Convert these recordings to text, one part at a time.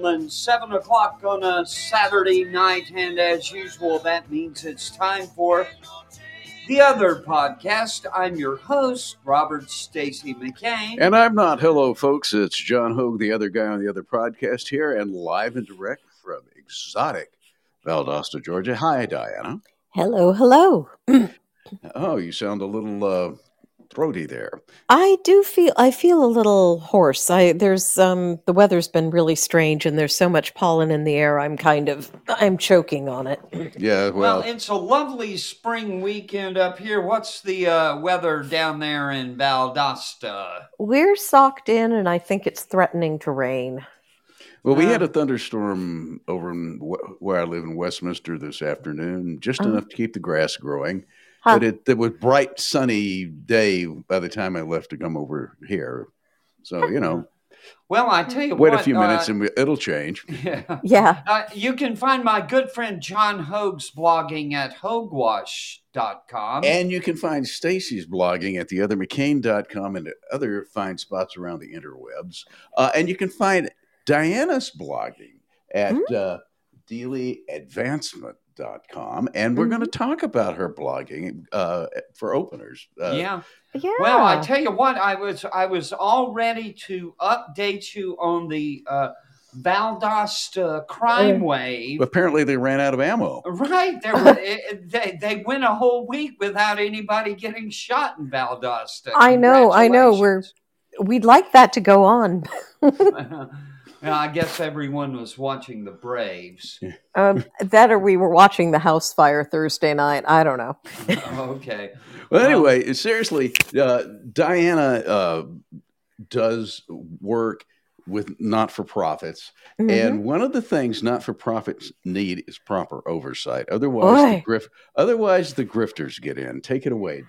Gentlemen. Seven o'clock on a Saturday night, and as usual, that means it's time for the other podcast. I'm your host, Robert Stacy McCain. And I'm not. Hello, folks. It's John Hoge, the other guy on the other podcast here, and live and direct from exotic Valdosta, Georgia. Hi, Dianna. Hello, hello. Oh, you sound a little uh, throaty there. I do feel I feel a little hoarse. I there's um the weather's been really strange and there's so much pollen in the air. I'm kind of I'm choking on it. Yeah, well, well, it's a lovely spring weekend up here. What's the uh, weather down there in Valdosta? We're socked in and I think it's threatening to rain. well, we uh, had a thunderstorm over in wh- where I live in Westminster this afternoon, just Uh-huh. enough to keep the grass growing. Huh. But it, it was bright, sunny day by the time I left to come over here. So you know, Well, I tell you wait what. a few minutes uh, and we, it'll change. yeah. Yeah. Uh, you can find my good friend John Hoge's blogging at hogewash.com. And you can find Stacy's blogging at theothermccain.com and other fine spots around the interwebs. Uh, and you can find Dianna's blogging at uh, DeeleyAdvancement.com. And we're going to talk about her blogging uh, for openers. Uh, yeah. Yeah. Well, I tell you what, I was I was all ready to update you on the uh, Valdosta crime wave. Apparently, they ran out of ammo. Right, there were, it, it- they they went a whole week without anybody getting shot in Valdosta. I know, I know, we're- we'd like that to go on. Congratulations. Well, I guess everyone was watching the Braves. Um, that or we were watching the house fire Thursday night. I don't know. okay. Well, anyway, seriously, uh, Dianna uh, does work with not for profits. Mhm. And one of the things not for profits need is proper oversight. Otherwise, the grif- otherwise the grifters get in. Take it away.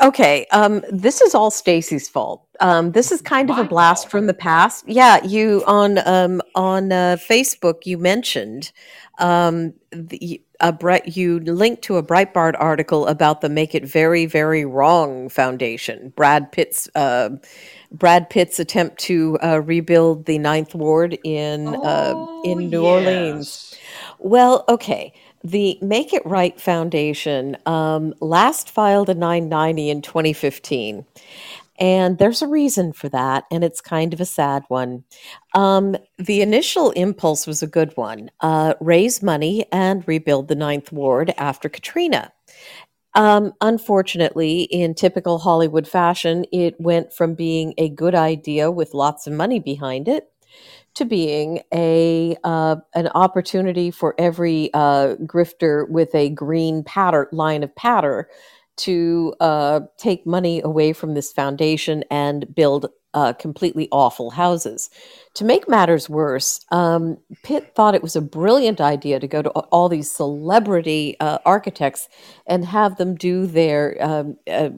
Okay, um, this is all Stacy's fault. Um, this is kind of a blast from the past. Yeah, you on um, on uh, Facebook you mentioned um, the, a bright you linked to a Breitbart article about the Make It Very Very Wrong Foundation. Brad Pitt's uh, Brad Pitt's attempt to uh, rebuild the Ninth Ward in uh, Oh, in New Orleans. Well, okay. The Make It Right Foundation um, last filed a 990 in 2015. And there's a reason for that, and it's kind of a sad one. Um, the initial impulse was a good one uh, raise money and rebuild the Ninth Ward after Katrina. Um, unfortunately, in typical Hollywood fashion, it went from being a good idea with lots of money behind it to being a uh, an opportunity for every uh, grifter with a green patter line of patter to uh, take money away from this foundation and build uh, completely awful houses. To make matters worse, um, Pitt thought it was a brilliant idea to go to all these celebrity uh, architects and have them do their um, uh,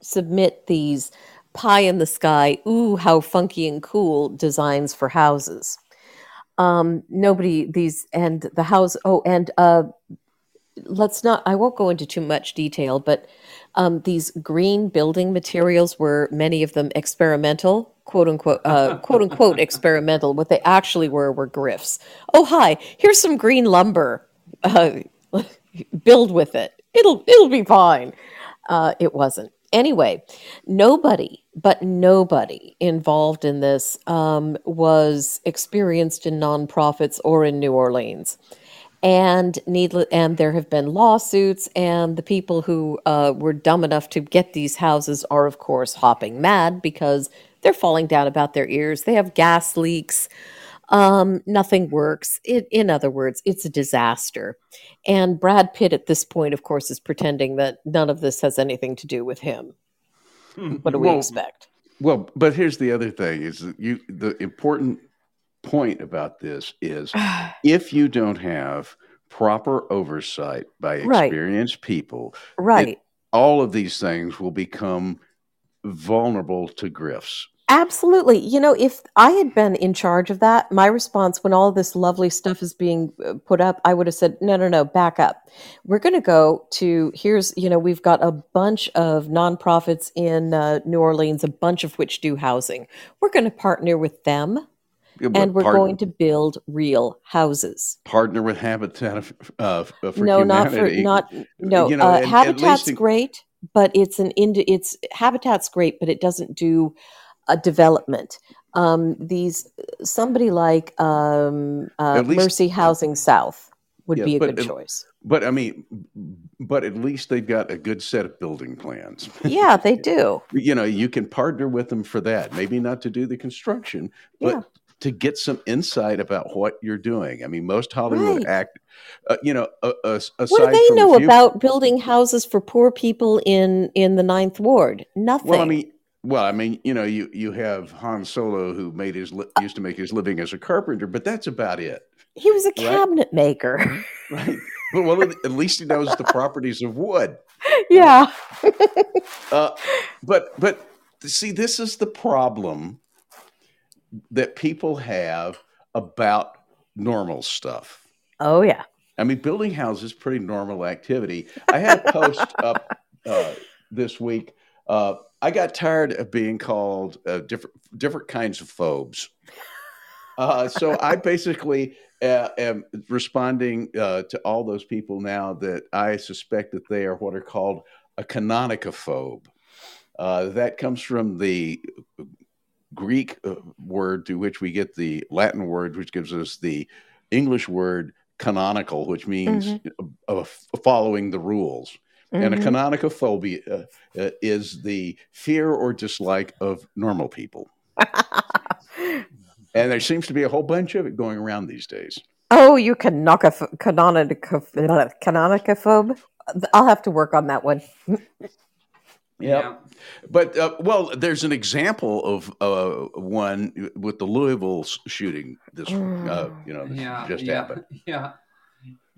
submit these pie in the sky, ooh, how funky and cool designs for houses. Um, nobody, these, and the house, oh, and uh, let's not, I won't go into too much detail, but um, these green building materials were many of them experimental, quote unquote, uh, quote unquote experimental. What they actually were were grifts. Oh, hi, here's some green lumber. Uh, build with it. It'll it'll be fine. Uh, it wasn't. Anyway, nobody, but nobody involved in this um, was experienced in nonprofits or in New Orleans. And needless, and there have been lawsuits, and the people who uh, were dumb enough to get these houses are, of course, hopping mad because they're falling down about their ears. They have gas leaks. Um, nothing works. It, in other words, it's a disaster. And Brad Pitt, at this point, of course, is pretending that none of this has anything to do with him. What do we Well, expect? Well, but here's the other thing: is that you the important point about this is if you don't have proper oversight by Right. experienced people, right. all of these things will become vulnerable to grifts. Absolutely. You know, if I had been in charge of that, my response when all this lovely stuff is being uh, put up, I would have said, no, no, no, back up. We're going to go to here's, you know, we've got a bunch of nonprofits in uh, New Orleans, a bunch of which do housing. We're going to partner with them and we're going to build real houses. partner with Habitat uh, for no, not for, not, no. You know, uh, at Habitat's least great, but it's an, ind- it's, Habitat's great, but it doesn't do a development. Um, these somebody like um, uh, least- Mercy Housing South would Yeah, be a but good choice. But I mean, but at least they've got a good set of building plans. Yeah, they do. you know, you can partner with them for that. Maybe not to do the construction, but Yeah. to get some insight about what you're doing. I mean, most Hollywood Right. act, uh, you know, uh, uh, aside What do they know few- about building houses for poor people in in the Ninth Ward? Nothing. Well, I mean, well, I mean, you know, you you have Han Solo who made his li- used to make his living as a carpenter, but that's about it, he was a cabinet maker. right? But well, at least he knows the properties of wood. yeah. Uh, but but see, this is the problem that people have about normal stuff. Oh yeah. I mean, building houses is pretty normal activity. I had a post up uh, this week. Uh, I got tired of being called uh, different different kinds of phobes. Uh, so I basically uh, am responding uh, to all those people now that I suspect that they are what are called a canonicophobe. Uh, that comes from the Greek uh, word to which we get the Latin word, which gives us the English word canonical, which means uh, following the rules. And a Mhm. canonicophobia uh, uh, is the fear or dislike of normal people. And there seems to be a whole bunch of it going around these days. Oh, you canonicoph- canonicoph- canonicophobe. I'll have to work on that one. Yeah. But, uh, well, there's an example of uh, one with the Louisville shooting this, uh, you know, this yeah, just yeah, happened. Yeah.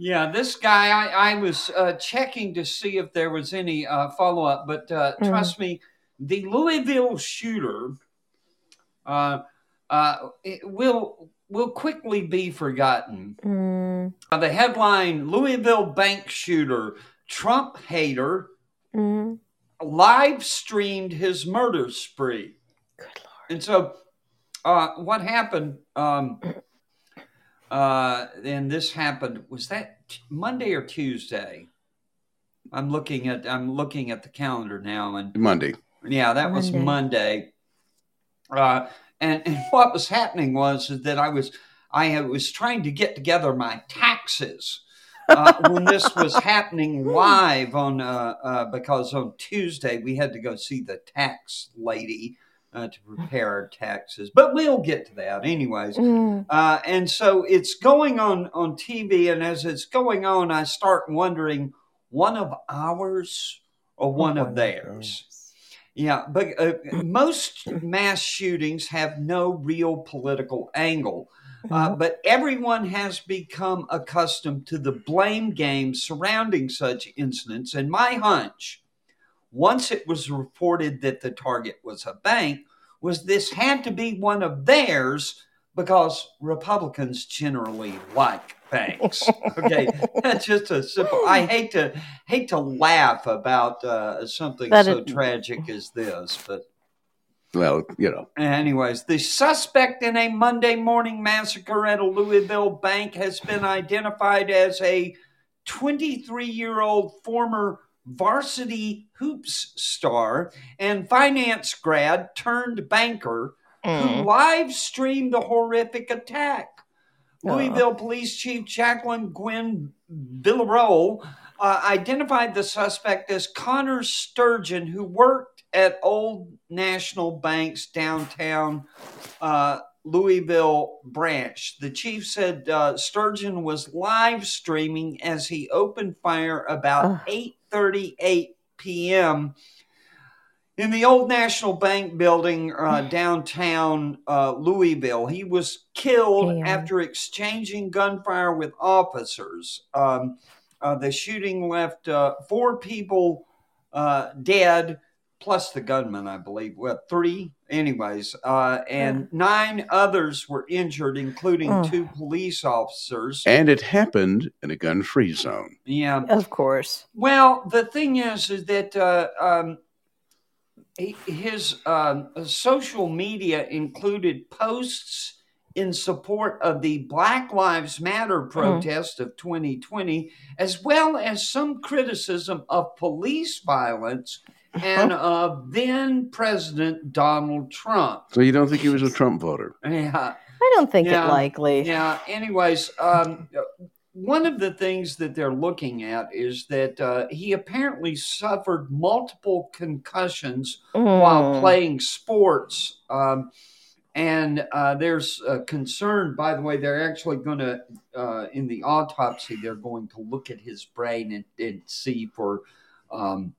Yeah, this guy, I, I was uh, checking to see if there was any uh, follow up, but uh, Mm. trust me, the Louisville shooter uh, uh, will will quickly be forgotten. Mm, Uh, the headline Louisville bank shooter, Trump hater, mm. live streamed his murder spree. Good lord. And so, uh, what happened? Um, uh, and this happened. Was that t- Monday or Tuesday? I'm looking at I'm looking at the calendar now, and Monday. yeah, that was Monday. Monday. Uh, and, and what was happening was that I was I was trying to get together my taxes uh, when this was happening live on uh, uh, because on Tuesday we had to go see the tax lady uh, to prepare our taxes, but we'll get to that anyways. Mm. Uh, and so it's going on on TV, and as it's going on, I start wondering one of ours or one of theirs. Yeah, but uh, most mass shootings have no real political angle. Uh, but everyone has become accustomed to the blame game surrounding such incidents. And my hunch, once it was reported that the target was a bank, was this had to be one of theirs because Republicans generally like banks. Okay, that's just a simple. I hate to hate to laugh about uh, something That so is- tragic as this, but Well, you know, Anyways, the suspect in a Monday morning massacre at a Louisville bank has been identified as a 23 year old former varsity hoops star and finance grad turned banker who Mm. live streamed the horrific attack. Louisville Police Chief Jacqueline Gwen Villareau uh, identified the suspect as Connor Sturgeon, who worked at Old National Bank's downtown uh, Louisville branch. The chief said uh, Sturgeon was live streaming as he opened fire about Ugh. 8:38 p.m. in the Old National Bank building uh, downtown uh, Louisville. He was killed after exchanging gunfire with officers. Um, uh, the shooting left uh, four people uh, dead, plus the gunman, I believe. Well, three, anyways, uh, and nine others were injured, including Mm. two police officers. And it happened in a gun free zone. Yeah. Of course. Well, the thing is, is that uh, um, his um, social media included posts in support of the Black Lives Matter protest of 2020, as well as some criticism of police violence and of then President Donald Trump. So you don't think he was a Trump voter? Yeah. I don't think Yeah. it likely. Yeah. Anyways, um, one of the things that they're looking at is that uh, he apparently suffered multiple concussions while Mm. playing sports. Um, and uh, there's a concern, by the way, they're actually going to, uh, in the autopsy, they're going to look at his brain and, and see for um,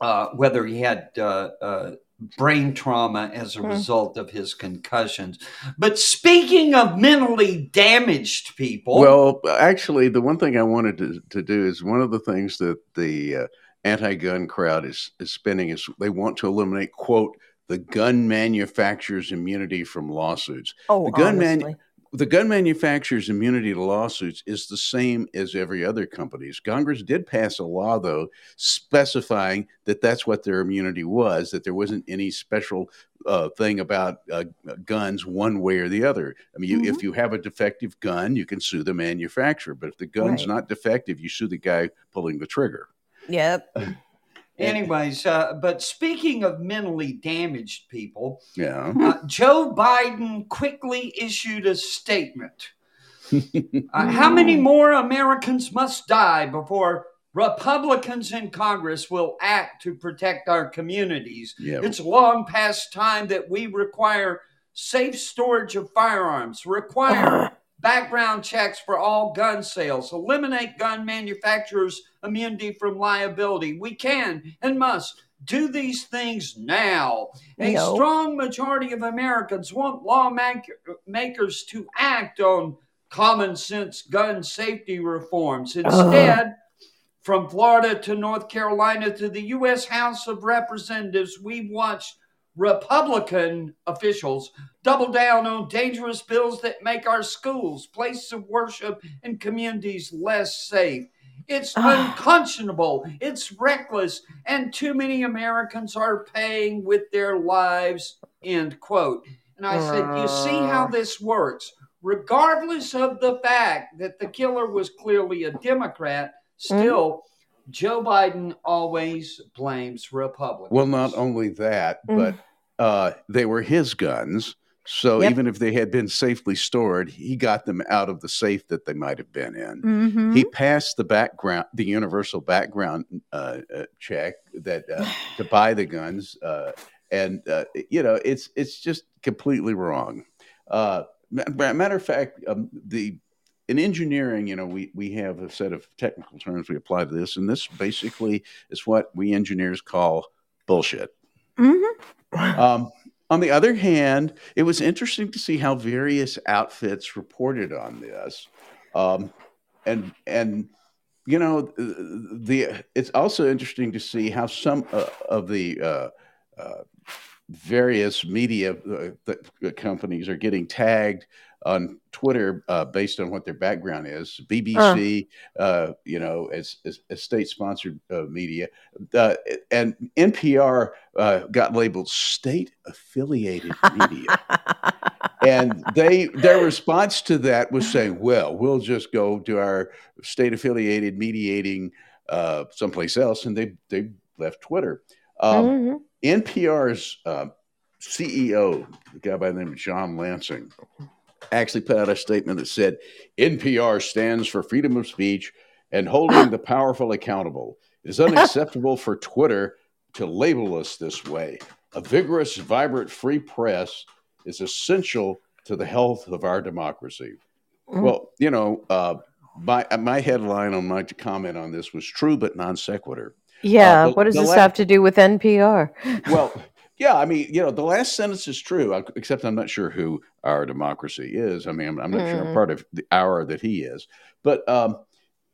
uh, whether he had uh, uh, brain trauma as a Hmm. result of his concussions. But speaking of mentally damaged people, Well, actually, the one thing I wanted to, to do is one of the things that the uh, anti-gun crowd is, is spinning is they want to eliminate quote the gun manufacturer's immunity from lawsuits. Oh, the gun man- honestly. The gun manufacturer's immunity to lawsuits is the same as every other company's. Congress did pass a law, though, specifying that that's what their immunity was, that there wasn't any special uh, thing about uh, guns one way or the other. I mean, you, if you have a defective gun, you can sue the manufacturer, but if the gun's Right. not defective, you sue the guy pulling the trigger. Yep. anyways, uh, but speaking of mentally damaged people, Yeah. uh, Joe Biden quickly issued a statement. Uh, how many more Americans must die before Republicans in Congress will act to protect our communities? Yeah. It's long past time that we require safe storage of firearms, require background checks for all gun sales, eliminate gun manufacturers' immunity from liability. We can and must do these things now. A No. strong majority of Americans want lawmakers to act on common sense gun safety reforms. Uh-huh. Instead, from Florida to North Carolina to the U.S. House of Representatives, we've watched Republican officials double down on dangerous bills that make our schools, places of worship, and communities less safe. It's unconscionable, it's reckless, and too many Americans are paying with their lives. End quote. And I said, You see how this works? Regardless of the fact that the killer was clearly a Democrat, still, Joe Biden always blames Republicans. Well, not only that, Mm. but uh, they were his guns. So Yep. even if they had been safely stored, he got them out of the safe that they might have been in. Mm-hmm. He passed the background, the universal background uh, uh, check that uh, to buy the guns, uh, and uh, you know it's it's just completely wrong. Uh, matter of fact, um, the in engineering, you know, we we have a set of technical terms we apply to this, and this basically is what we engineers call bullshit. Mm-hmm. Um, on the other hand, it was interesting to see how various outfits reported on this, um, and and you know the it's also interesting to see how some uh, of the uh, uh, various media uh, that companies are getting tagged on Twitter uh, based on what their background is. BBC, uh, you know, as, as, as state-sponsored uh, media, uh, and NPR uh, got labeled state-affiliated media, and they their response to that was saying, "Well, we'll just go to our state-affiliated mediating uh, someplace else," and they they left Twitter. Um, Mhm. NPR's uh, CEO, a guy by the name of John Lansing, actually put out a statement that said NPR stands for freedom of speech and holding the powerful accountable. It is unacceptable for Twitter to label us this way. A vigorous, vibrant, free press is essential to the health of our democracy. Mm. Well, you know, uh, my my headline on my comment on this was true but non sequitur. Yeah. the- what does this la- have to do with NPR? Well, yeah, I mean, you know, the last sentence is true, except I'm not sure who our democracy is. I mean, I'm, I'm not sure I'm Mm. part of the hour that he is, but um,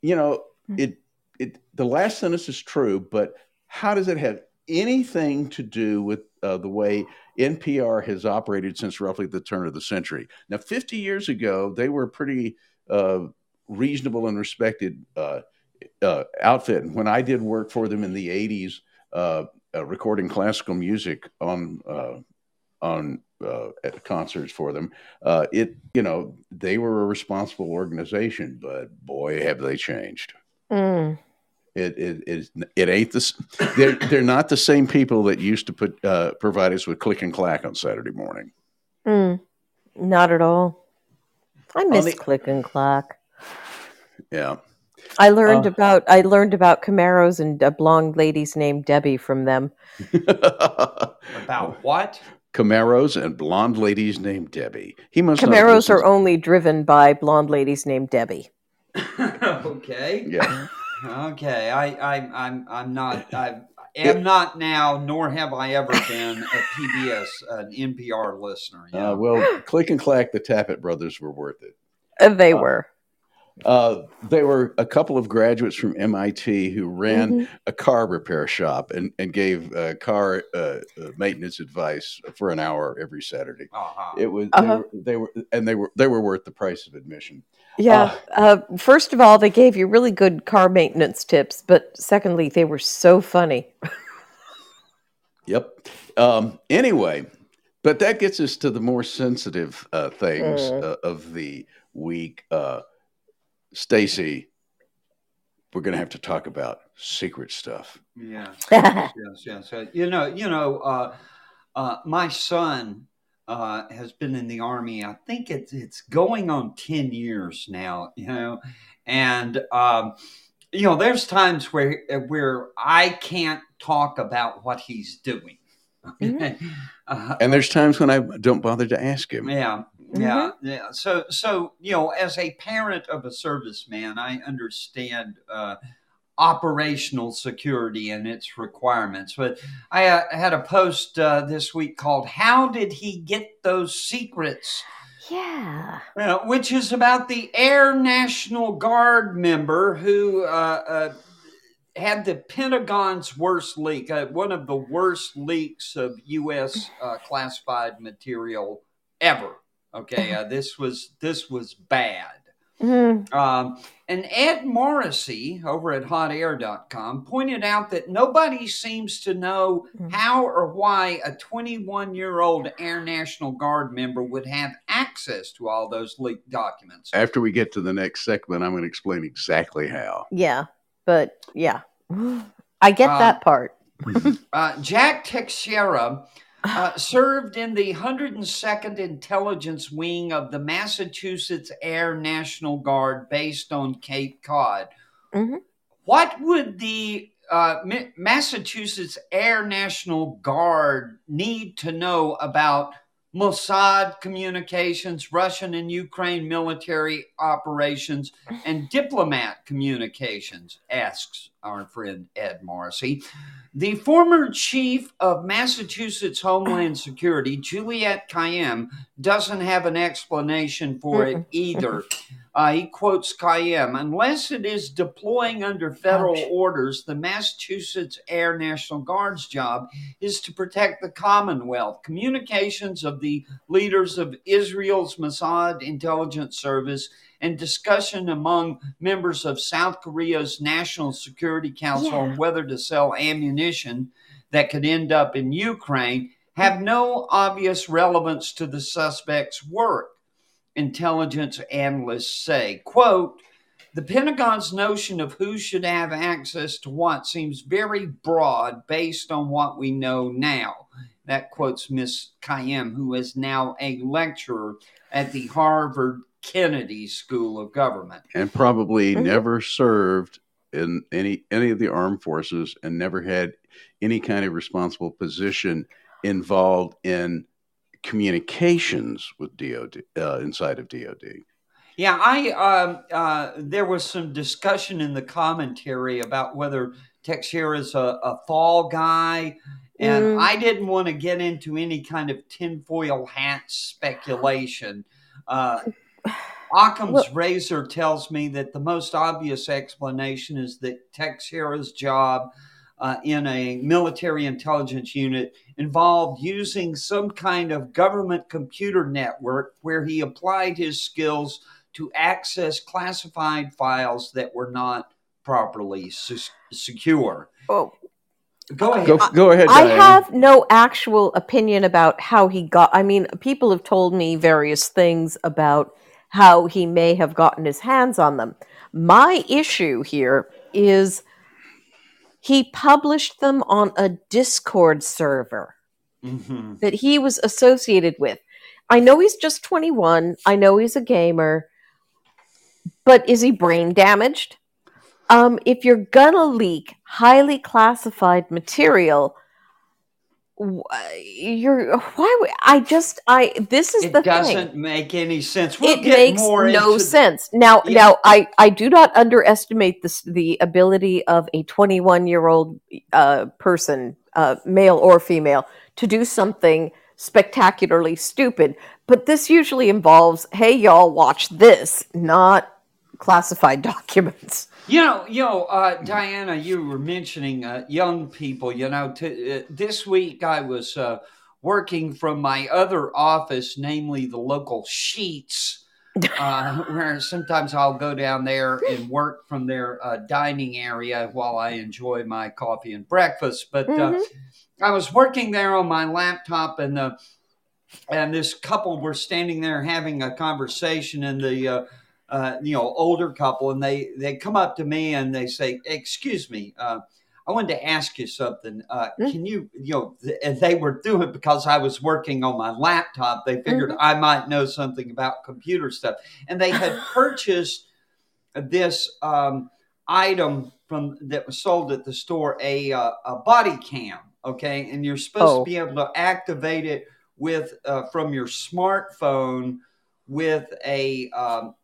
you know, Mm. it it the last sentence is true, but how does it have anything to do with uh, the way NPR has operated since roughly the turn of the century? Now, 50 years ago, they were a pretty uh, reasonable and respected uh, uh, outfit. And when I did work for them in the 80s, uh, uh, recording classical music on uh, on uh, at concerts for them. Uh, it you know they were a responsible organization, but boy, have they changed. Mm. It it it, it ain't this. They're they're not the same people that used to put uh, provide us with click and clack on Saturday morning. Mm. Not at all. I miss the- click and clack. Yeah. I learned Uh, about I learned about Camaros and a blonde lady's named Debbie from them. About what? Camaros and blonde ladies named Debbie. He must not Camaros are only driven by blonde ladies named Debbie. okay. Yeah. Okay. I, I, I'm, I'm not. I am not now, nor have I ever been a PBS, an NPR listener. Yeah. Uh, well, click and clack, the Tappet brothers were worth it. Uh, they Uh, were. Uh, they were a couple of graduates from MIT who ran Mhm. a car repair shop and, and gave uh, car uh, uh, maintenance advice for an hour every Saturday. uh-huh. It was Uh-huh. they, were, they were and they were they were worth the price of admission. Yeah. Uh, first of all, they gave you really good car maintenance tips, but secondly, they were so funny. Yep. Um, anyway, but that gets us to the more sensitive uh, things Mm. uh, of the week. Stacy, we're going to have to talk about secret stuff. Yeah. yes, yes, yes. You know, you know, uh, uh, my son uh, has been in the army. I think it's it's going on ten years now. You know, and um, you know, there's times where where I can't talk about what he's doing. Okay? Uh, And there's times when I don't bother to ask him. yeah, yeah, yeah. So, so you know, as a parent of a serviceman, I understand uh, operational security and its requirements. But I uh, had a post uh, this week called "How Did He Get Those Secrets?" yeah. Uh, which is about the Air National Guard member who uh, uh, had the Pentagon's worst leak, uh, one of the worst leaks of U.S. Uh, classified material ever. Okay, uh, this was this was bad. Mm. Um, and Ed Morrissey over at hotair.com pointed out that nobody seems to know Mm. how or why a 21 year old Air National Guard member would have access to all those leaked documents. After we get to the next segment, I'm going to explain exactly how. Yeah. But yeah. I get Um, that part. Uh, Jack Teixeira uh, served in the 102nd Intelligence Wing of the Massachusetts Air National Guard based on Cape Cod. Mhm. What would the uh, Ma- Massachusetts Air National Guard need to know about Mossad communications, Russian and Ukraine military operations, and diplomat communications? Asks our friend Ed Morrissey. The former chief of Massachusetts Homeland Security, Juliette Kayyem, doesn't have an explanation for it either. Uh, he quotes Kayyem Unless it is deploying under federal orders, the Massachusetts Air National Guard's job is to protect the Commonwealth. Communications of the leaders of Israel's Mossad intelligence service and discussion among members of South Korea's National Security Council Yeah. on whether to sell ammunition that could end up in Ukraine have no obvious relevance to the suspect's work, intelligence analysts say. Quote, the Pentagon's notion of who should have access to what seems very broad based on what we know now. That quotes Miss Kayyem, who is now a lecturer at the Harvard Kennedy School of Government. And probably Mhm. never served in any any of the armed forces and never had any kind of responsible position involved in communications with DoD uh, inside of DoD. Yeah, I um, uh, there was some discussion in the commentary about whether Teixeira is a, a fall guy, and Mm. I didn't want to get into any kind of tinfoil hat speculation. Occam's Well- razor tells me that the most obvious explanation is that Teixeira's job uh, in a military intelligence unit involved using some kind of government computer network where he applied his skills to access classified files that were not properly s- secure. Oh, Go ahead. Go, go ahead. I have no actual opinion about how he got. I mean, people have told me various things about how he may have gotten his hands on them. My issue here is he published them on a Discord server Mhm. that he was associated with. I know he's just 21. I know he's a gamer. But is he brain damaged? Um, if you're gonna leak highly classified material, you're why would I just I this is It the doesn't thing. make any sense. We'll It makes no into- sense. Now, Yeah. now I I do not underestimate this the ability of a 21 year old uh, person, uh, male or female, to do something spectacularly stupid. But this usually involves, hey y'all, watch this, not classified documents. You know, you know, uh, Dianna, you were mentioning uh, young people. You know, to, uh, this week I was uh, working from my other office, namely the local Sheetz, uh, where sometimes I'll go down there and work from their uh, dining area while I enjoy my coffee and breakfast. But uh, Mhm. I was working there on my laptop, and the and this couple were standing there having a conversation, and the uh, you know older couple, and they they come up to me and they say, "Excuse me." Uh, I wanted to ask you something. Uh, Mm. Can you, you know, th- and they were doing it because I was working on my laptop. They figured Mhm. I might know something about computer stuff. And they had purchased this um, item from that was sold at the store, a, uh, a body cam. Okay. And you're supposed Oh. to be able to activate it with uh, from your smartphone with a um,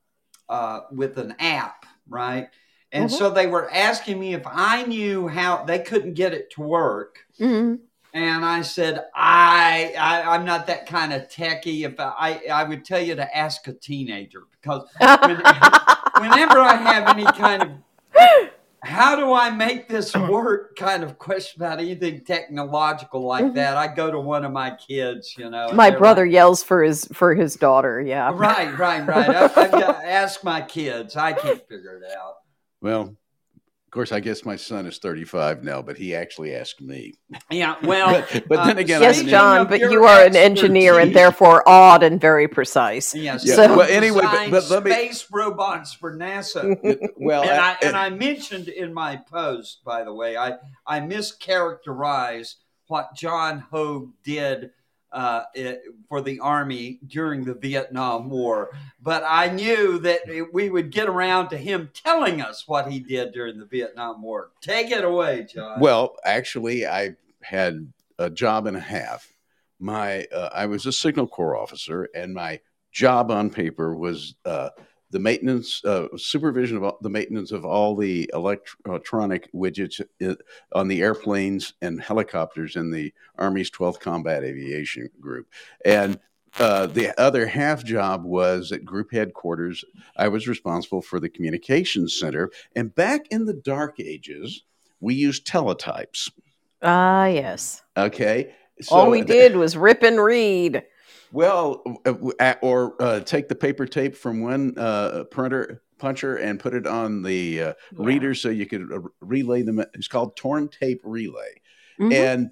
uh, with an app, right? And Mhm. so they were asking me if I knew how they couldn't get it to work. Mhm. And I said, I, I I'm not that kind of techie. If I, I would tell you to ask a teenager because whenever I have any kind of how do I make this work kind of question about anything technological like Mhm. that, I go to one of my kids, you know. My brother like, yells for his for his daughter. Yeah. Right, right, right. I, I've got to ask my kids. I can't figure it out. Well, of course, I guess my son is 35 now, but he actually asked me. Yeah, well, But, but uh, then again, Yes, I mean, John, but you are an engineer and therefore odd and very precise. Yes. Yeah, So- well, anyway, but- but let me- space robots for NASA. well, and I- I and I mentioned in my post, by the way, I I mischaracterized what John Hoge did uh, it, for the Army during the Vietnam War, but I knew that it- we would get around to him telling us what he did during the Vietnam War. Take it away, John. Well, actually, I had a job and a half. My uh, I was a signal corps officer, and my job on paper was uh, the maintenance uh, supervision of all, the maintenance of all the elect- electronic widgets uh, on the airplanes and helicopters in the Army's 12th Combat Aviation Group, and. Uh, the other half job was at group headquarters. I was responsible for the communications center. And back in the dark ages, we used teletypes. Ah, yes. Okay. So All we did was rip and read. Well, uh, uh, or uh, take the paper tape from one uh, printer puncher and put it on the uh, reader so you could uh, relay them. It's called torn tape relay. Mhm. And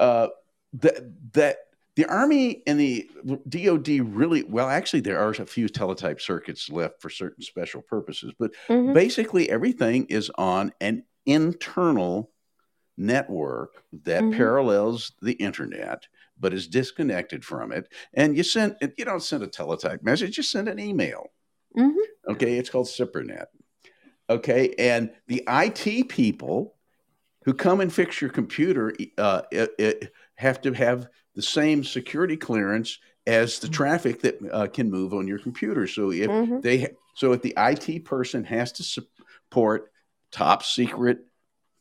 uh, that that the Army and the DoD really well. Actually, there are a few teletype circuits left for certain special purposes, but Mhm. basically everything is on an internal network that Mhm. parallels the internet but is disconnected from it and you send you don't send a teletype message you send an email Mhm. okay it's called SIPRNet okay and the it people who come and fix your computer uh, it, it have to have the same security clearance as the traffic that uh, can move on your computer. So if Mhm. they so if the IT person has to support top secret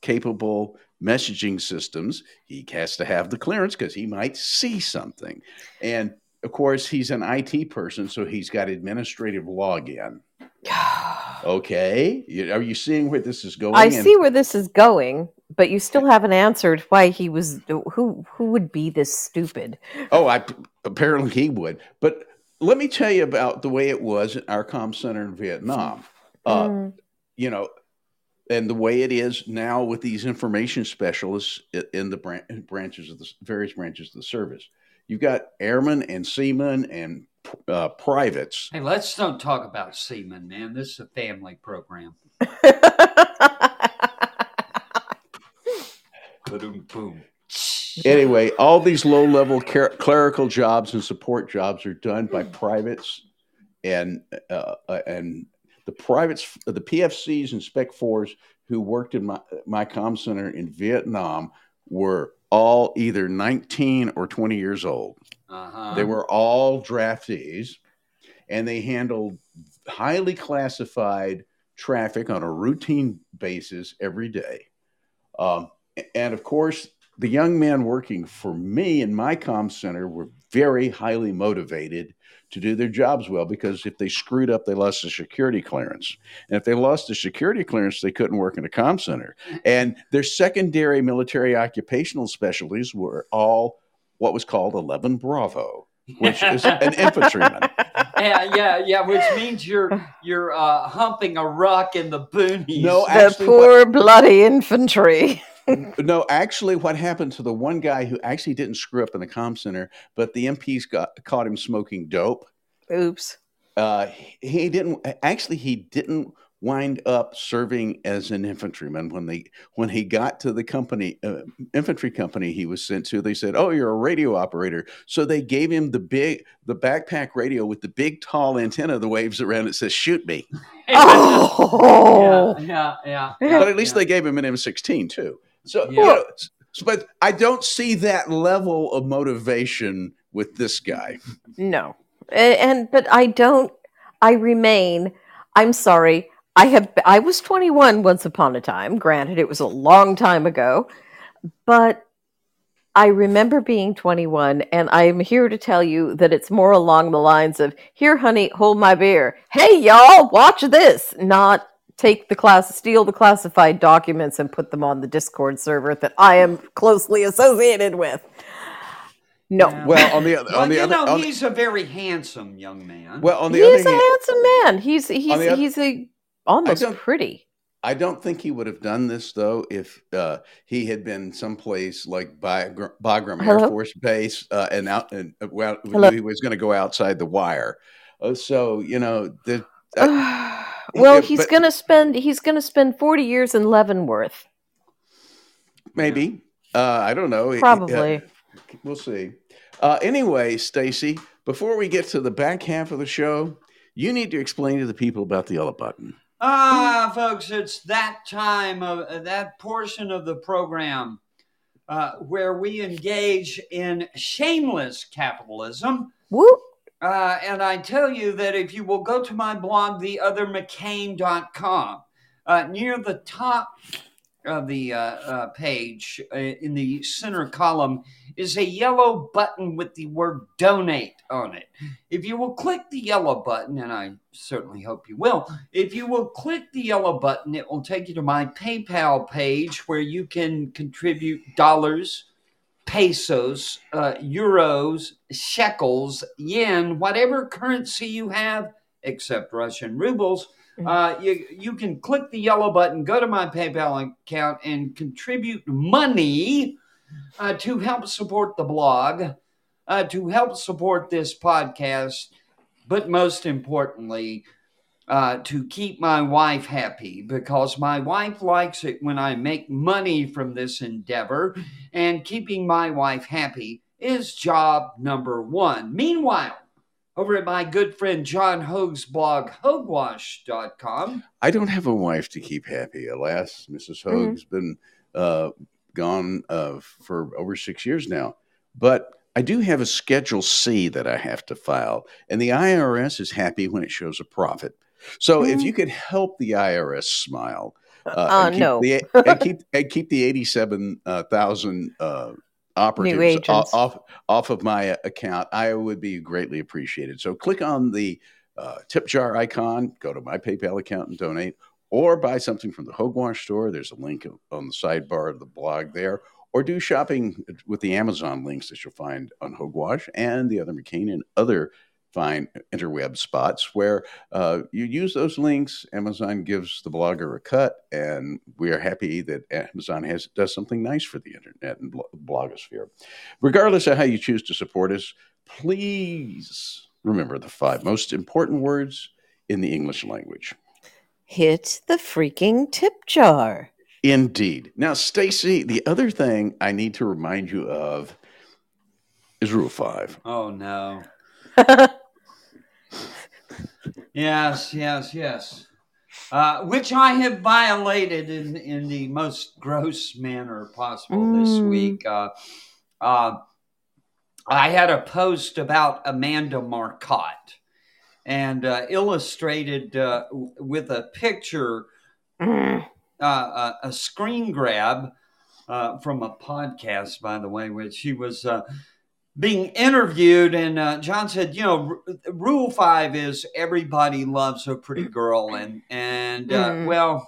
capable messaging systems, he has to have the clearance because he might see something. And of course, he's an IT person, so he's got administrative login. Okay, are you seeing where this is going? I And- see where this is going, but you still haven't answered why he was who who would be this stupid. Oh, I apparently he would. But let me tell you about the way it was at our comm center in Vietnam. Uh, Mm. You know, and the way it is now with these information specialists in the bran- branches of the various branches of the service. You've got airmen and seamen and uh, privates. Hey, let's don't talk about seamen, man. This is a family program. Boom, boom. Anyway, all these low level clerical jobs and support jobs are done by privates, and uh, uh, and the privates, the PFCs and Spec Fours who worked in my my comm center in Vietnam were all either 19 or 20 years old. Uh-huh. They were all draftees, and they handled highly classified traffic on a routine basis every day. Um, and of course, the young men working for me in my comm center were very highly motivated to do their jobs well because if they screwed up, they lost their security clearance. And if they lost the security clearance, they couldn't work in a comm center. And their secondary military occupational specialties were all what was called 11 Bravo, which is an infantryman. yeah, yeah, yeah. Which means you're you're uh, humping a rock in the boonies. No, the actually, poor bloody infantry. No, actually, what happened to the one guy who actually didn't screw up in the comm center, but the MPs got caught him smoking dope. Oops. Uh, he didn't actually. He didn't wind up serving as an infantryman when they when he got to the company uh, infantry company he was sent to. They said, "Oh, you're a radio operator," so they gave him the big the backpack radio with the big tall antenna that waves around. It says, "Shoot me," Oh. yeah, yeah, yeah. but at least yeah. they gave him an M16 too. So, you know, but I don't see that level of motivation with this guy. No. A- And but I don't I remain I'm sorry. I have I was 21 once upon a time. Granted it was a long time ago, but I remember being 21 and I'm here to tell you that it's more along the lines of here honey, hold my beer. Hey y'all, watch this. Not take the class steal the classified documents and put them on the Discord server that I am closely associated with. No. Yeah. Well, on the other, Well, on the you other, know, on the- he's a very handsome young man. well, on the he other he's a hand, handsome man. He's he's the oth- he's a almost don't- pretty. I don't think he would have done this though if uh, he had been someplace like Bagram, Bagram Air Hello? Force Base uh, and out and uh, well, Hello? he was going to go outside the wire. Uh, so you know, the, well, yeah, he's but- gonna spend he's gonna spend forty years in Leavenworth. maybe uh, I don't know. It- Probably. uh, we'll see. Uh, anyway, Stacy, before we get to the back half of the show, you need to explain to the people about the yellow button. Ah, folks, it's that time of uh, that portion of the program uh, where we engage in shameless capitalism. Whoop. Uh, and I tell you that if you will go to my blog, theothermccain.com, uh, near the top of the uh, uh, page uh, in the center column is a yellow button with the word donate on it. If you will click the yellow button, and I certainly hope you will, if you will click the yellow button, it will take you to my PayPal page where you can contribute dollars pesos, uh, euros, shekels, yen, whatever currency you have, except Russian rubles. Uh, you, you can click the yellow button, go to my PayPal account, and contribute money uh, to help support the blog, uh, to help support this podcast, but most importantly, uh, to keep my wife happy because my wife likes it when I make money from this endeavor, and keeping my wife happy is job number one. Meanwhile, over at my good friend John Hoge's blog, hogewash.com, I don't have a wife to keep happy, alas. Mm-hmm. Hoag's been uh, gone uh, for over six years now. But I do have a Schedule C that I have to file, and the IRS is happy when it shows a profit. So if Mm. you could help the IRS smile, uh, Uh, and keep no. the, and keep and keep the eighty-seven uh, uh, operatives o- off off of my account, I would be greatly appreciated. So click on the uh, tip jar icon, go to my PayPal account and donate, or buy something from the Hogewash store. There's a link on the sidebar of the blog there, or do shopping with the Amazon links that you'll find on Hogewash and the other McCain and other fine interweb spots where uh, you use those links. Amazon gives the blogger a cut, and we are happy that Amazon has does something nice for the internet and blogosphere. Regardless of how you choose to support us, please remember the five most important words in the English language. Hit the freaking tip jar. Indeed. Now, Stacy, the other thing I need to remind you of is Rule Five. Oh no. Yes, yes, yes. Uh, which I have violated in, in the most gross manner possible this Mm. week. Uh, uh, I had a post about Amanda Marcotte and uh, illustrated uh, w- with a picture, Mm. uh, a, a screen grab uh, from a podcast, by the way, which she was uh, being interviewed, and uh, John said, "You know, r- Rule Five is everybody loves a pretty girl, and and uh, Mm. well."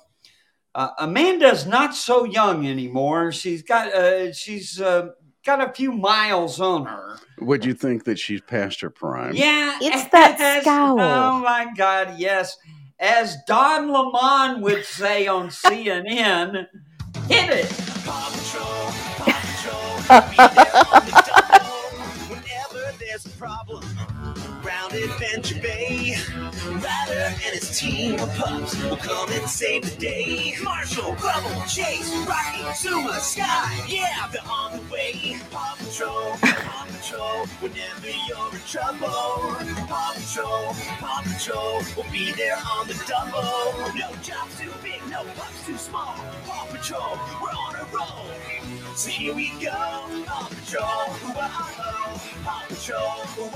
Uh, Amanda's not so young anymore. She's got uh, she's uh, got a few miles on her. Would you think that she's past her prime? Yeah, It's that yes. scowl. Oh my God, yes. As Don Lemon would say on CNN, hit it. Paw Patrol, Paw Patrol, there's a problem. Round Adventure Bay, Ryder and his team of pups will come and save the day. Marshall, Rubble, Chase, Rocky, Zuma, Sky, yeah, they're on the way. Paw Patrol, Paw Patrol, whenever you're in trouble. Paw Patrol, Paw Patrol will be there on the double. No job's too big, no pup's too small. Paw Patrol, we're on a roll. So here we go, Paw Patrol, whoa, Paw Patrol, whoa,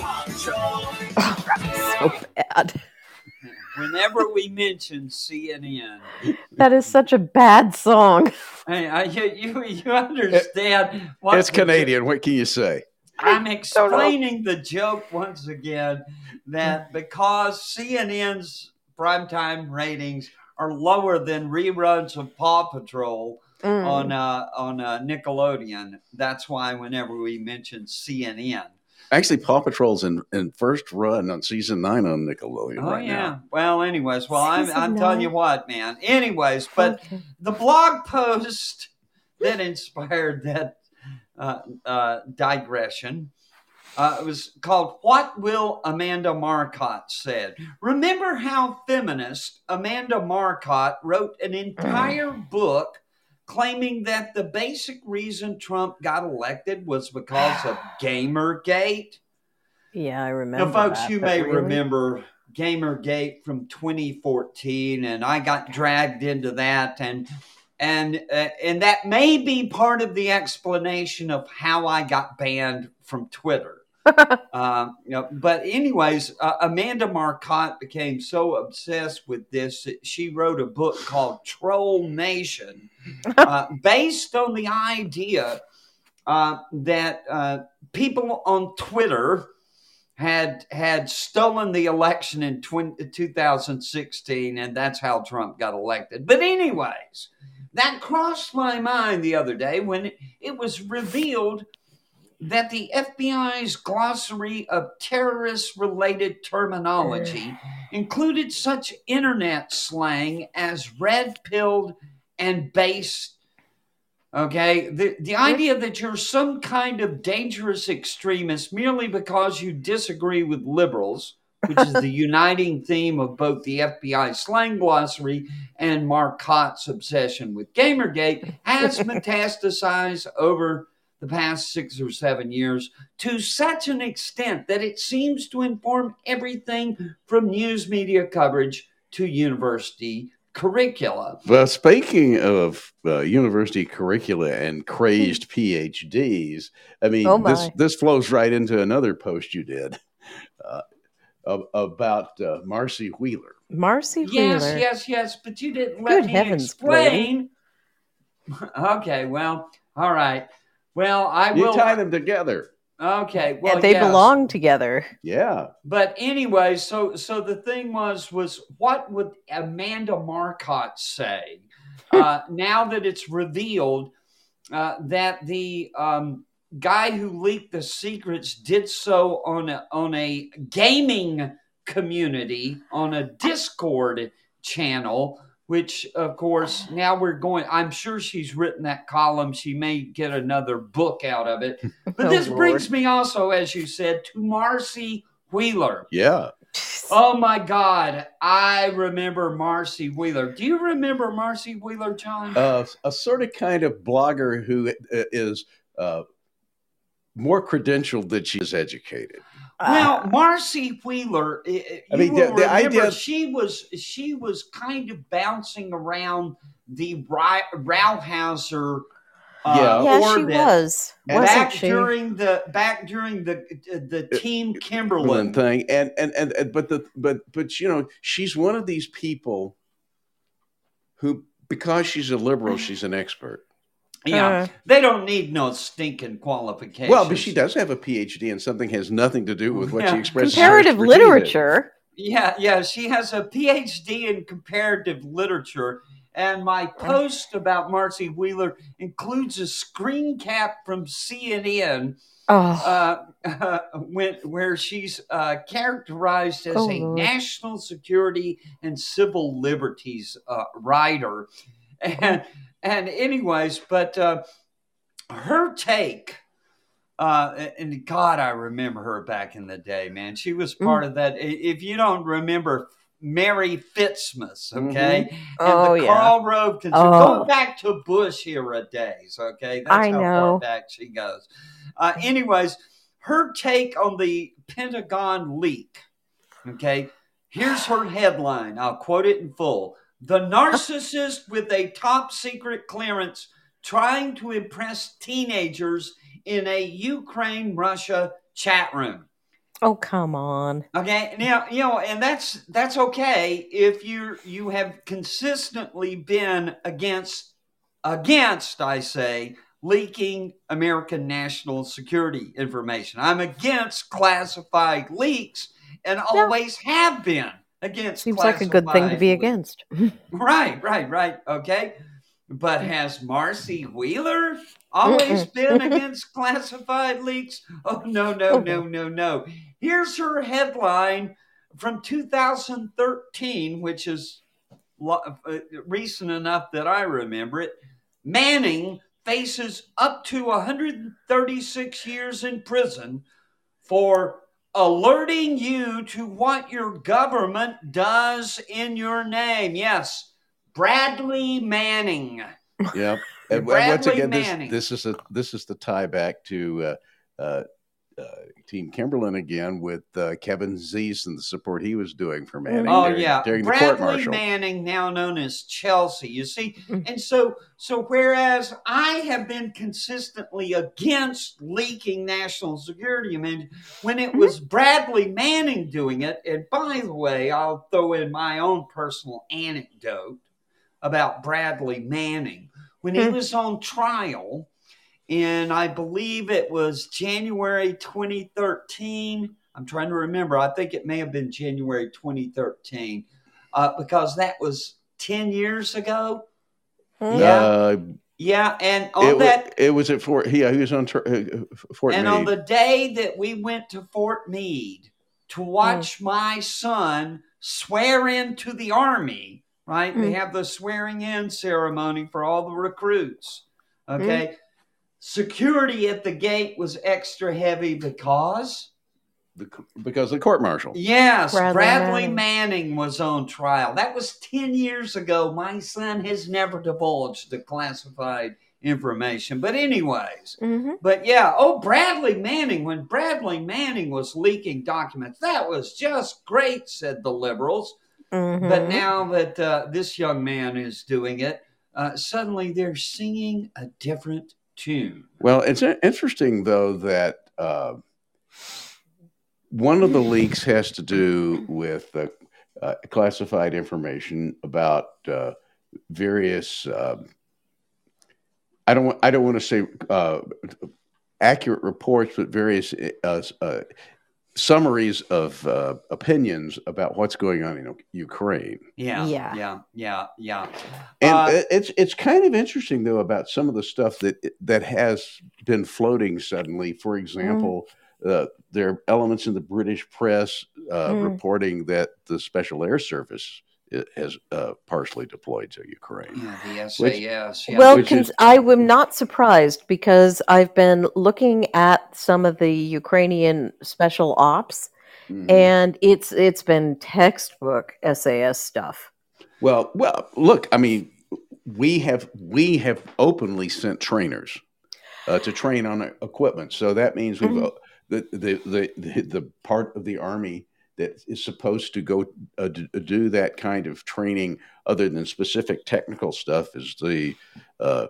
Paw Patrol. so bad. Whenever we mention CNN, That is such a bad song. hey, I, you, you you understand what It's the- Canadian. What can you say? I'm explaining the joke once again that because CNN's primetime ratings are lower than reruns of Paw Patrol Mm. on uh, on uh, Nickelodeon, that's why whenever we mention CNN, Actually, Paw Patrol's in, in first run on season nine on Nickelodeon oh right yeah. now. Well, anyways, well I'm Season I'm telling you what, man. Anyways, but Okay. the blog post that inspired that uh, uh, digression uh, it was called "What Will Amanda Marcotte Said." Remember how feminist Amanda Marcotte wrote an entire book claiming that the basic reason Trump got elected was because of GamerGate. Yeah, I remember. Now, folks, that, you may really? remember GamerGate from 2014, and I got dragged into that, and and uh, and that may be part of the explanation of how I got banned from Twitter. um, you know, but anyways, uh, Amanda Marcotte became so obsessed with this that she wrote a book called Troll Nation, uh, based on the idea uh, that uh, people on Twitter had had stolen the election in 20, 2016, and that's how Trump got elected. But anyways, that crossed my mind the other day when it was revealed that the FBI's glossary of terrorist related terminology included such internet slang as red pilled and based. Okay, the, the idea that you're some kind of dangerous extremist merely because you disagree with liberals, which is the uniting theme of both the FBI slang glossary and Marcotte's obsession with Gamergate, has metastasized over the past six or seven years to such an extent that it seems to inform everything from news media coverage to university curricula. Well, speaking of uh, university curricula and crazed PhDs, I mean, Oh, this this flows right into another post you did uh, about uh, Marcy Wheeler. Marcy Yes, Wheeler. yes, yes, yes. but you didn't let Good me heavens, explain. okay, well, all right. Well, I You will. tie them together. Okay, well, and they yes. belong together. Yeah. But anyway, so so the thing was was what would Amanda Marcotte say uh, now that it's revealed uh, that the um, guy who leaked the secrets did so on a, on a gaming community on a Discord channel. Which, of course, now we're going. I'm sure she's written that column. She may get another book out of it. But Oh, this Lord. brings me also, as you said, to Marcy Wheeler. Yeah. Oh my God, I remember Marcy Wheeler. Do you remember Marcy Wheeler, John? Uh, a sort of kind of blogger who is uh, uh, more credentialed than she is educated. Well, Ah, Marcy Wheeler, i- i- I mean, the- the remember idea- she was she was kind of bouncing around the Ri- Rauhauser uh, Yeah. yeah, she was, wasn't back she? during the back during the the Team Kimberlin Kimberlin thing, and, and and and but the but but you know she's one of these people who because she's a liberal she's an expert. Yeah, Uh, they don't need no stinking qualifications. Well, but she does have a PhD, and something has nothing to do with what Yeah. she expresses. comparative expertise in. literature. Yeah, yeah, she has a PhD in comparative literature. And my post about Marcy Wheeler includes a screen cap from CNN Oh, uh, when, where she's uh, characterized as Oh, a Lord. national security and civil liberties uh, writer. And, and anyways, but uh, her take, uh, and God, I remember her back in the day, man. She was Mm. part of that. If you don't remember Merry Fitzmas, okay, and Oh, the yeah. Karl Rove, cons- Oh. go back to Bush era days, okay? That's I how know. far back she goes. Uh, anyways, her take on the Pentagon leak, okay? Here's her headline. I'll quote it in full. The narcissist with a top secret clearance trying to impress teenagers in a Ukraine Russia chat room. oh, come on. Okay, now you know, and that's that's okay if you you have consistently been against against, I say, leaking American national security information. I'm against classified leaks and always have been against. Seems like a good thing to be leaks. against. Right, right, right. Okay. But has Marcy Wheeler always been against classified leaks? Oh, no, no, Oh, no, no, no. Here's her headline from 2013, which is uh, recent enough that I remember it. Manning faces up to 136 years in prison for alerting you to what your government does in your name. Yes, Bradley Manning. Yep. And, Bradley once again, this, Manning. this is a this is the tie back to uh, uh, Team Kimberlin again with uh, Kevin Zeese and the support he was doing for Manning. Oh during, yeah, during the court Bradley martial. Manning, now known as Chelsea. You see, Mm. and so so whereas I have been consistently against leaking national security, I when it was Bradley Manning doing it, and by the way, I'll throw in my own personal anecdote about Bradley Manning when he Hmm. was on trial. And I believe it was January 2013. I'm trying to remember. I think it may have been January 2013 uh, because that was 10 years ago. Hmm. Yeah. Uh, Yeah. And on it, wa- that, it was at Fort. Yeah, he was on tur- uh, Fort and Meade. on the day that we went to Fort Meade to watch my son swear into the army, right? They Mm. have the swearing in ceremony for all the recruits. Okay. Security at the gate was extra heavy because, The- because of the court martial. yes, Bradley Bradley, Manning. Manning. was on trial. That was 10 years ago. My son has never divulged the classified information. But, anyways, Mhm. but yeah, oh, Bradley Manning, when Bradley Manning was leaking documents, that was just great, said the liberals. But Mhm. now that uh, this young man is doing it, uh, suddenly they're singing a different tune. Well, it's interesting though that uh, one of the leaks has to do with uh, uh, classified information about uh, various. um I don't. I don't want to say uh, accurate reports, but various uh, summaries of uh, opinions about what's going on in Ukraine. Yeah, Yeah. yeah, yeah, yeah. And Uh, it's it's kind of interesting though about some of the stuff that that has been floating suddenly. For example, uh, there are elements in the British press uh, Mm. reporting that the Special Air Service i- has uh, partially deployed to Ukraine. yeah, the Which- SAS. yeah. Well, Which cons- is- I am not surprised because I've been looking at some of the Ukrainian special ops, Mhm. and it's it's been textbook SAS stuff. Well, well, look. I mean, we have we have openly sent trainers uh, to train on equipment. So that means we've Mhm. uh, the, the the the the part of the army that is supposed to go uh, do that kind of training, other than specific technical stuff, is the uh,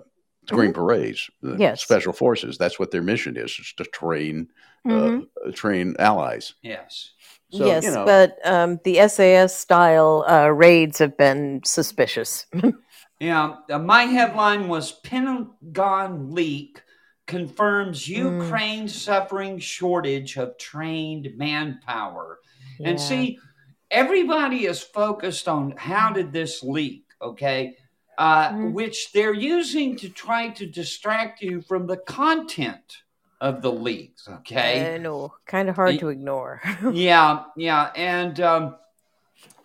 Green Berets, the Yes. special forces. That's what their mission is: is to train Mhm. uh, train allies. yes. So, yes, you know, but um, the SAS style uh, raids have been suspicious. Yeah, uh, my headline was Pentagon leak confirms Mm. Ukraine suffering shortage of trained manpower. And see, everybody is focused on how did this leak, okay? Uh, Mhm. Which they're using to try to distract you from the content of the leaks, okay? I know, kind of hard Y- to ignore. yeah yeah and um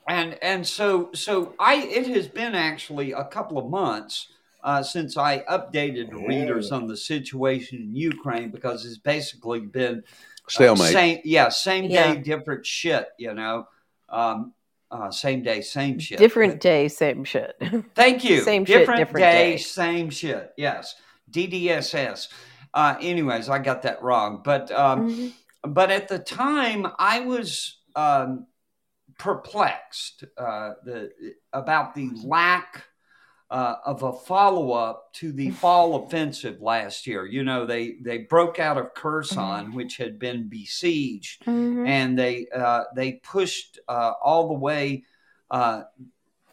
and and so so i it has been actually a couple of months uh, since I updated readers on the situation in Ukraine because it's basically been uh, same, yeah, same Yeah. day, different shit. You know, um, uh, same day, same shit. Different day, same shit. Thank you. Same shit, different, different day, day. same shit. Yes, DDSS. Uh, anyways, I got that wrong, but um, Mhm. but at the time I was um, perplexed uh, the, about the lack uh, of a follow up to the fall offensive last year. You know, they they broke out of Kherson, which had been besieged, Mhm. and they uh, they pushed uh, all the way uh,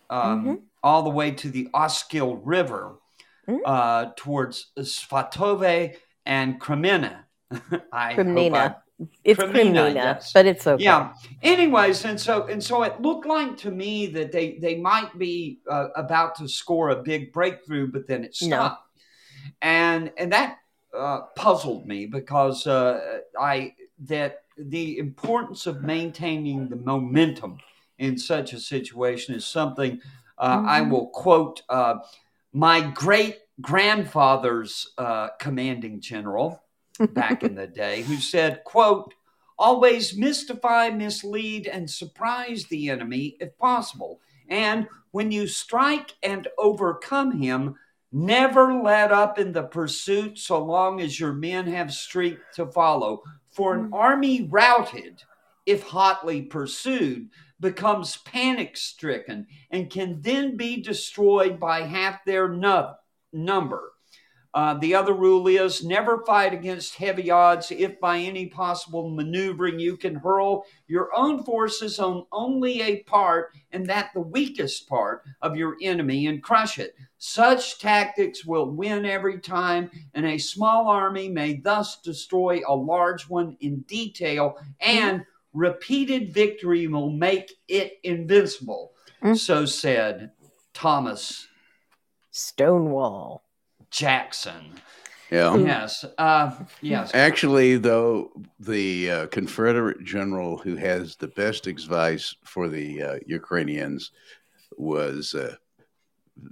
um, Mhm. all the way to the Oskil River Mhm. uh, towards Svatove and Kremina. I hope I Kremnina. It's Kremnina, yes. but it's okay. yeah. Anyways, and so and so it looked like to me that they they might be uh, about to score a big breakthrough, but then it No. stopped, and and that uh, puzzled me because uh, I that the importance of maintaining the momentum in such a situation is something uh, I Mhm. will quote uh, my great grandfather's uh, commanding general back in the day who said quote always mystify mislead and surprise the enemy if possible. And when you strike and overcome him never let up in the pursuit so long as your men have strength to follow. For an Mm. army routed if hotly pursued becomes panic stricken and can then be destroyed by half their nu- number uh, the other rule is never fight against heavy odds if by any possible maneuvering you can hurl your own forces on only a part and that the weakest part of your enemy and crush it. Such tactics will win every time, and a small army may thus destroy a large one in detail, and repeated victory will make it invincible. Mm. So said Thomas Stonewall. Jackson. Yeah. Yes. Uh, yes. Actually, though, the uh, Confederate general who has the best advice for the uh, Ukrainians was uh,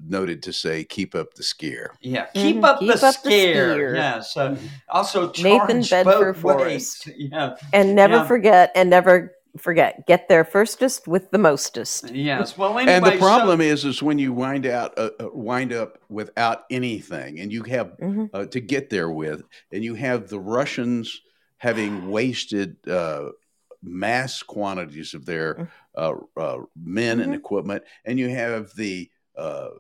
noted to say, "Keep up the scare." Yeah. Keep Mhm. up, Keep the, up the scare. scare. Yes. Uh, also, Nathan Bedford Forrest. Yeah. And never Yeah. forget, and never forget, get there firstest with the mostest. Yes. Well, anyway. and the so- problem is, is when you wind out, uh, uh, wind up without anything, and you have Mhm. uh, to get there with, and you have the Russians having wasted uh, mass quantities of their uh, uh, men and Mhm. equipment, and you have the uh,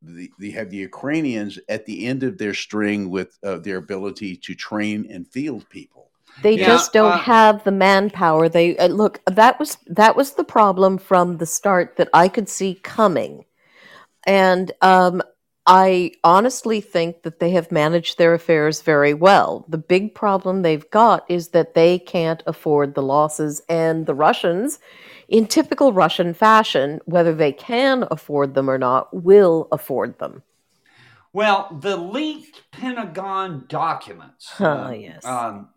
the you have the Ukrainians at the end of their string with uh, their ability to train and field people. They Yeah, just don't uh, have the manpower. They uh, look that was that was the problem from the start that I could see coming, and um, I honestly think that they have managed their affairs very well. The big problem they've got is that they can't afford the losses, and the Russians, in typical Russian fashion, whether they can afford them or not, will afford them. Well, the leaked Pentagon documents Oh, yes. um,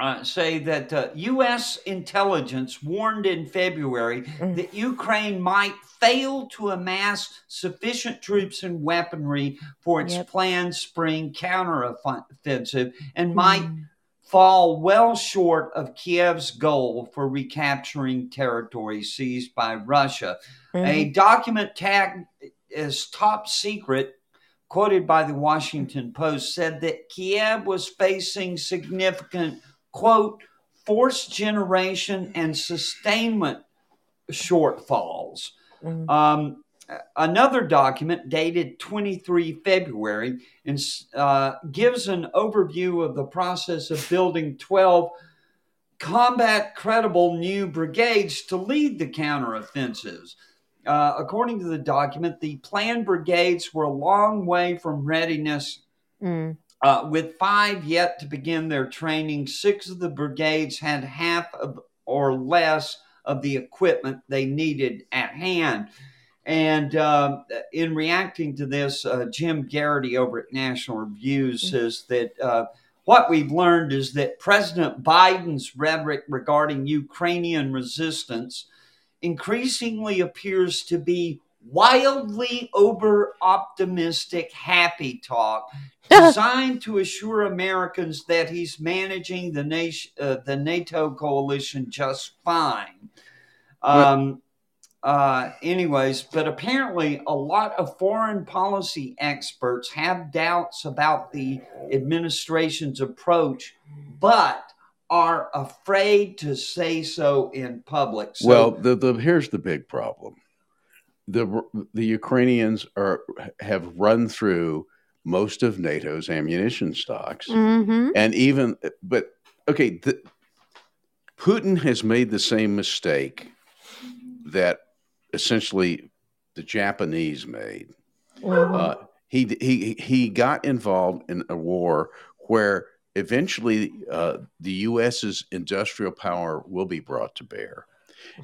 uh, say that uh, U.S. intelligence warned in February Mm. that Ukraine might fail to amass sufficient troops and weaponry for its Yep. planned spring counteroffensive and might Mm. fall well short of Kiev's goal for recapturing territory seized by Russia. Mhm. A document tagged as top secret, quoted by the Washington Post, said that Kiev was facing significant, quote, force generation and sustainment shortfalls. Mhm. Um, another document dated 23 February and, uh, gives an overview of the process of building 12 combat credible new brigades to lead the counteroffensives. Uh, according to the document, the planned brigades were a long way from readiness Mm. Uh, with five yet to begin their training, six of the brigades had half of or less of the equipment they needed at hand. And uh, in reacting to this, uh, Jim Geraghty over at National Review says that uh, what we've learned is that President Biden's rhetoric regarding Ukrainian resistance increasingly appears to be wildly over optimistic happy talk designed to assure Americans that he's managing the nation, uh, the NATO coalition just fine. Um, uh, anyways, but apparently a lot of foreign policy experts have doubts about the administration's approach, but are afraid to say so in public. So, well, the, the here's the big problem: the the Ukrainians are have run through most of NATO's ammunition stocks, Mhm. and even but okay, the, Putin has made the same mistake that essentially the Japanese made. Mhm. Uh, he he he got involved in a war where eventually uh, the U.S.'s industrial power will be brought to bear,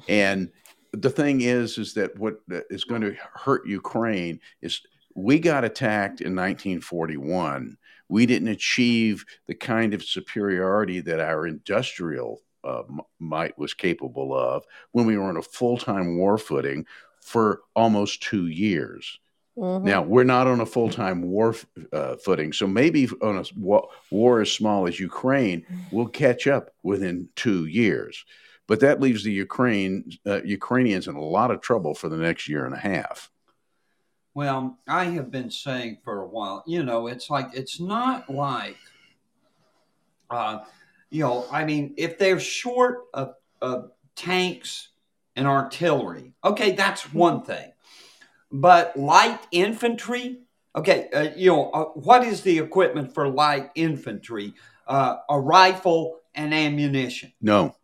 and the thing is, is that what is going to hurt Ukraine is we got attacked in 1941. We didn't achieve the kind of superiority that our industrial uh, might was capable of when we were on a full-time war footing for almost two years. Mhm. Now we're not on a full time war f- uh, footing, so maybe on a wa- war as small as Ukraine, we'll catch up within two years. But that leaves the Ukraine uh, Ukrainians in a lot of trouble for the next year and a half. Well, I have been saying for a while, you know, it's like, it's not like, uh, you know, I mean, if they're short of, of tanks and artillery, okay, that's one thing. But light infantry, okay, uh, you know, uh, what is the equipment for light infantry? Uh, a rifle and ammunition. No,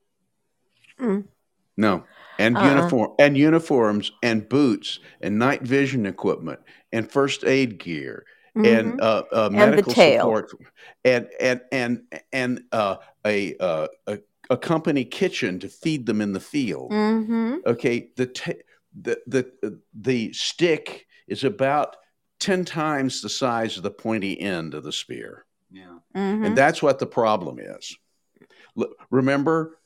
Mm. no, and Uh-uh. uniform and uniforms and boots and night vision equipment and first aid gear Mhm. and uh, uh, the medical tail. support, and and and and uh, a, uh, a a company kitchen to feed them in the field. Mhm. Okay, the t- the the the stick is about ten times the size of the pointy end of the spear, Yeah. Mhm. and that's what the problem is. L- remember,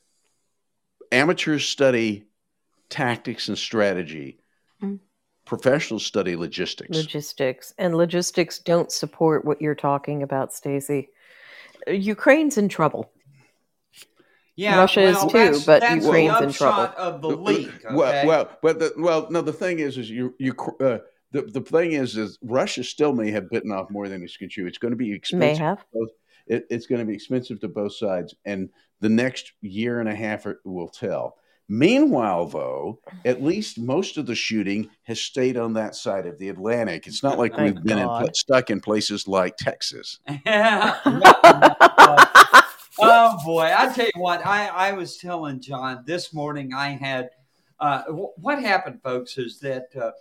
amateurs study tactics and strategy. Mm. Professionals study logistics. logistics and logistics don't support what you're talking about stacy ukraine's in trouble Yeah, Russia is too, that's- but that's Ukraine's the in trouble. Of the leak, Well, okay? well, but the, well, no. The thing is, is you you uh, the the thing is, is Russia still may have bitten off more than it can chew. It's going to be expensive. may expensive. have It, it's going to be expensive to both sides, and the next year and a half will tell. Meanwhile, though, at least most of the shooting has stayed on that side of the Atlantic. It's not like Thank we've been in, stuck in places like Texas. Yeah. oh boy, I tell you what, I, I was telling John this morning. I had uh, w- what happened, folks, is that uh,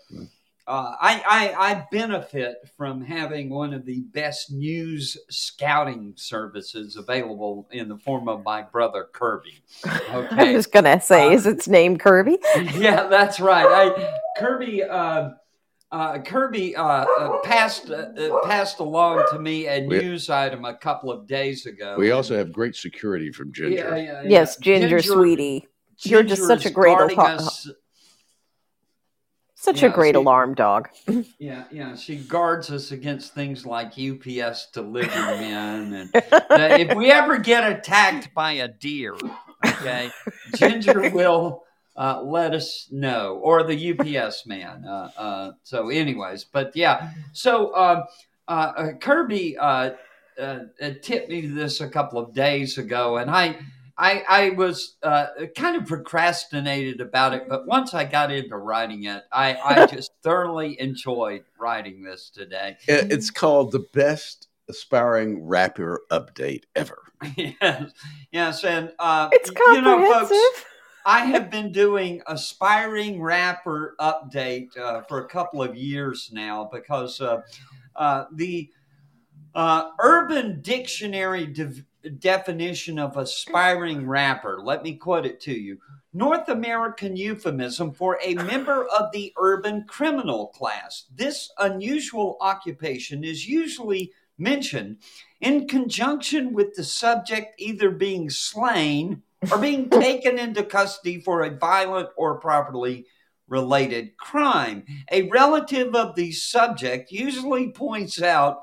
uh, I, I I benefit from having one of the best news scouting services available in the form of my brother Kirby. I was going to say, Uh, is its name Kirby? yeah, that's right. I Kirby uh, uh, Kirby uh, uh, passed uh, uh, passed along to me a We- news item a couple of days ago. We also have great security from Ginger. Yeah, yeah, yeah. Yes, Ginger, sweetie. You're just such a great guarding us- Such Yeah, a great see- alarm dog. Yeah, yeah. She guards us against things like UPS delivery men, and uh, if we ever get attacked by a deer, okay, Ginger will uh, let us know, or the UPS man. Uh, uh, so, anyways, but yeah, so um, uh, uh, Kirby uh, uh, uh, tipped me this a couple of days ago, and I. I, I was uh, kind of procrastinated about it, but once I got into writing it, I, I just thoroughly enjoyed writing this today. It's called the best aspiring rapper update ever. yes, yes, and uh, It's you know, comprehensive. folks, I have been doing aspiring rapper update uh, for a couple of years now because uh, uh, the uh, Urban Dictionary de- definition of aspiring rapper. Let me quote it to you. North American euphemism for a member of the urban criminal class. This unusual occupation is usually mentioned in conjunction with the subject either being slain or being taken into custody for a violent or properly related crime. A relative of the subject usually points out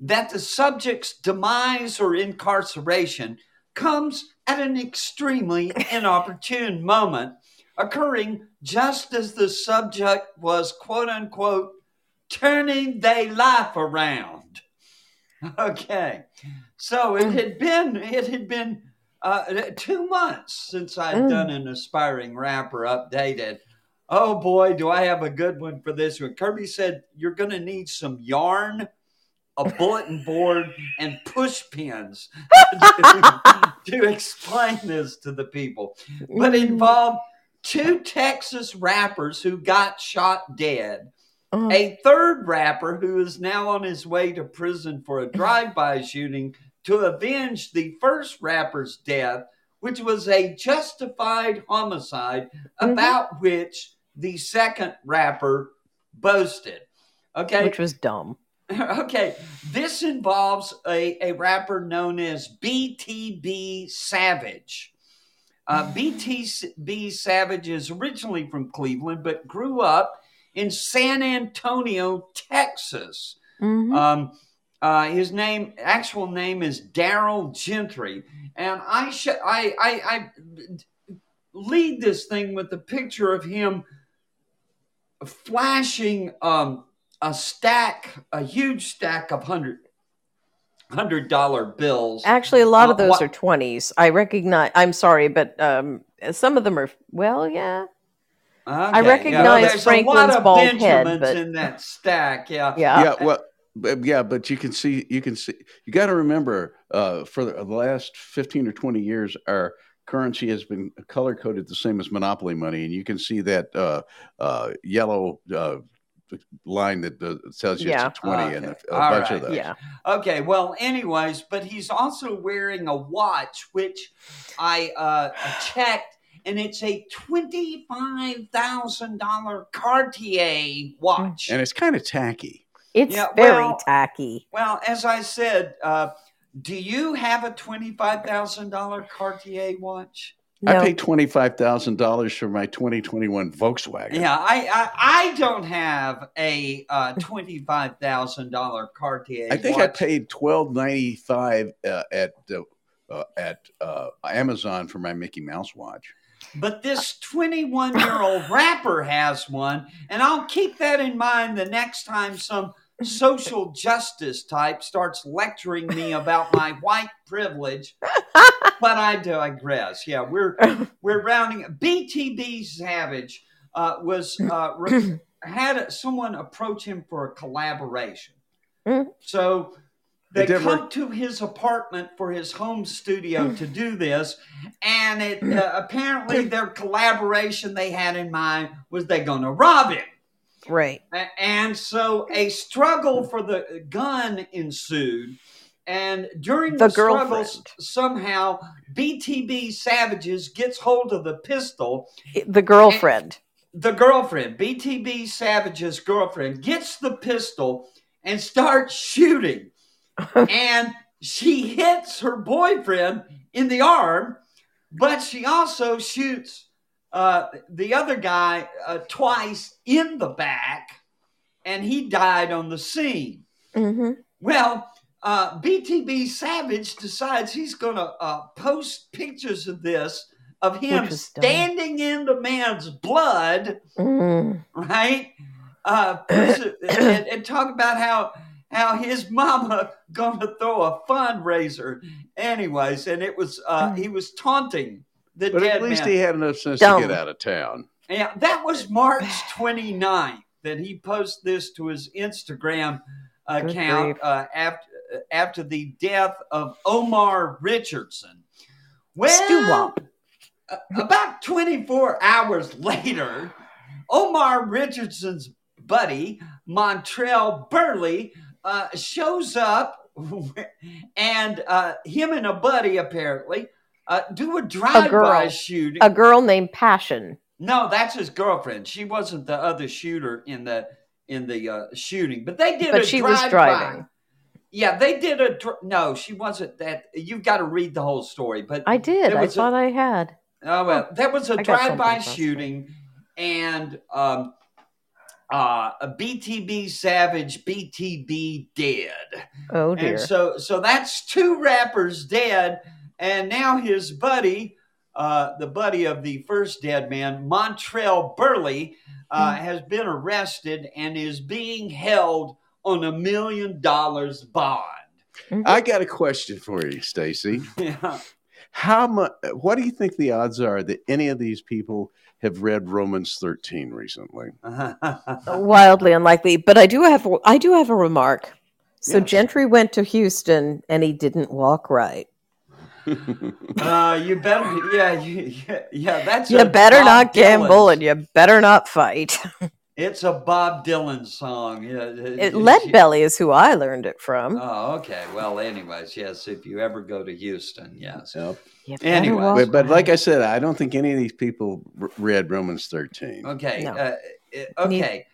that the subject's demise or incarceration comes at an extremely inopportune moment, occurring just as the subject was quote unquote turning their life around. Okay, so it had been it had been uh, two months since I'd Mm. done an aspiring rapper updated. Oh boy, do I have a good one for this one. Kirby said you're going to need some yarn, a bulletin board, and push pins to, to explain this to the people. But it involved two Texas rappers who got shot dead, Oh, a third rapper who is now on his way to prison for a drive-by shooting to avenge the first rapper's death, which was a justified homicide Mhm. about which the second rapper boasted. Okay, which was dumb. okay, this involves a, a rapper known as BTB Savage. Uh, BTB Savage is originally from Cleveland, but grew up in San Antonio, Texas. Mhm. Um, uh, his name, actual name, is Daryl Gentry, and I, sh- I, I, I lead this thing with a picture of him flashing um, a stack, a huge stack of hundred hundred dollar bills. Actually, a lot Uh, of those wha- are 20s. I recognize, I'm sorry, but um, some of them are, well, yeah. Okay, recognize there's a Franklin's lot of bald head, but- in that stack. Yeah, Yeah. yeah, well, but- yeah, but you can see, you can see, you got to remember, uh, for the last fifteen or twenty years, our currency has been color coded the same as monopoly money, and you can see that uh, uh, yellow uh, line that uh, tells you Yeah. it's a twenty, and a, a bunch right. of those. Yeah. Okay, well, anyways, but he's also wearing a watch, which I uh, checked, and it's a twenty-five thousand dollar Cartier watch. and it's kind of tacky. It's Yeah, very well- tacky. Well, as I said, uh, do you have a twenty-five thousand dollar Cartier watch? I paid twenty five thousand dollars for my twenty twenty one Volkswagen. Yeah, I I, I don't have a uh, twenty-five thousand dollar Cartier. I think I paid twelve ninety five uh, at uh, uh, at uh, Amazon for my Mickey Mouse watch. But this 21 year old rapper has one, and I'll keep that in mind the next time some social justice type starts lecturing me about my white privilege but I digress. Yeah, we're we're rounding. BTB Savage uh, was uh, re- had someone approach him for a collaboration. Mm. So they come work. to his apartment for his home studio to do this, and it uh, apparently their collaboration they had in mind was they going to rob him. Right. And so a struggle for the gun ensued. And during the, The girlfriend. somehow BTB Savages gets hold of the pistol. The girlfriend. The girlfriend, BTB Savage's girlfriend, gets the pistol and starts shooting. and she hits her boyfriend in the arm, but she also shoots uh, the other guy uh, twice in the back, and he died on the scene. hmm Well, uh, BTB Savage decides he's going to uh, post pictures of this of him standing in the man's blood, Mm. right? Uh, and, and talk about how how his mama gonna throw a fundraiser, anyways. And it was uh, he was taunting the But dead at least man. he had enough sense Dumb. to get out of town. Yeah, that was March 29th that he posted this to his Instagram account uh, after after the death of Omar Richardson. Well, uh, about 24 hours later, Omar Richardson's buddy, Montrell Burley, uh, shows up, and uh, him and a buddy apparently uh, do a drive-by girl. shooting. A girl named Passion. No, that's his girlfriend. She wasn't the other shooter in the in the uh, shooting, but they did. But a she was drive-by. driving. Yeah, they did a. Dr- no, she wasn't that. You've got to read the whole story. But I did. I was a- thought I had. oh well, there was a I drive-by shooting, and um, uh, a BTB Savage, BTB dead. Oh dear. And so, so that's two rappers dead, and now his buddy, uh, the buddy of the first dead man, Montrell Burley, uh, Hmm. has been arrested and is being held on a million dollars bond. I got a question for you, Stacy. Yeah. How much? What do you think the odds are that any of these people have read Romans 13 recently? Wildly unlikely, but I do have I do have a remark. So Yes. Gentry went to Houston and he didn't walk right. Uh, you better, yeah, you, yeah, yeah. That's You better Bob not gamble Dylan- and you better not fight. It's a Bob Dylan song. Yeah, It, Lead Belly is who I learned it from. Oh, okay. Well, anyways, yes. If you ever go to Houston, yes. Yep. Anyway, But, but like. I said, I don't think any of these people read Romans 13. Okay. No. Uh, uh, okay.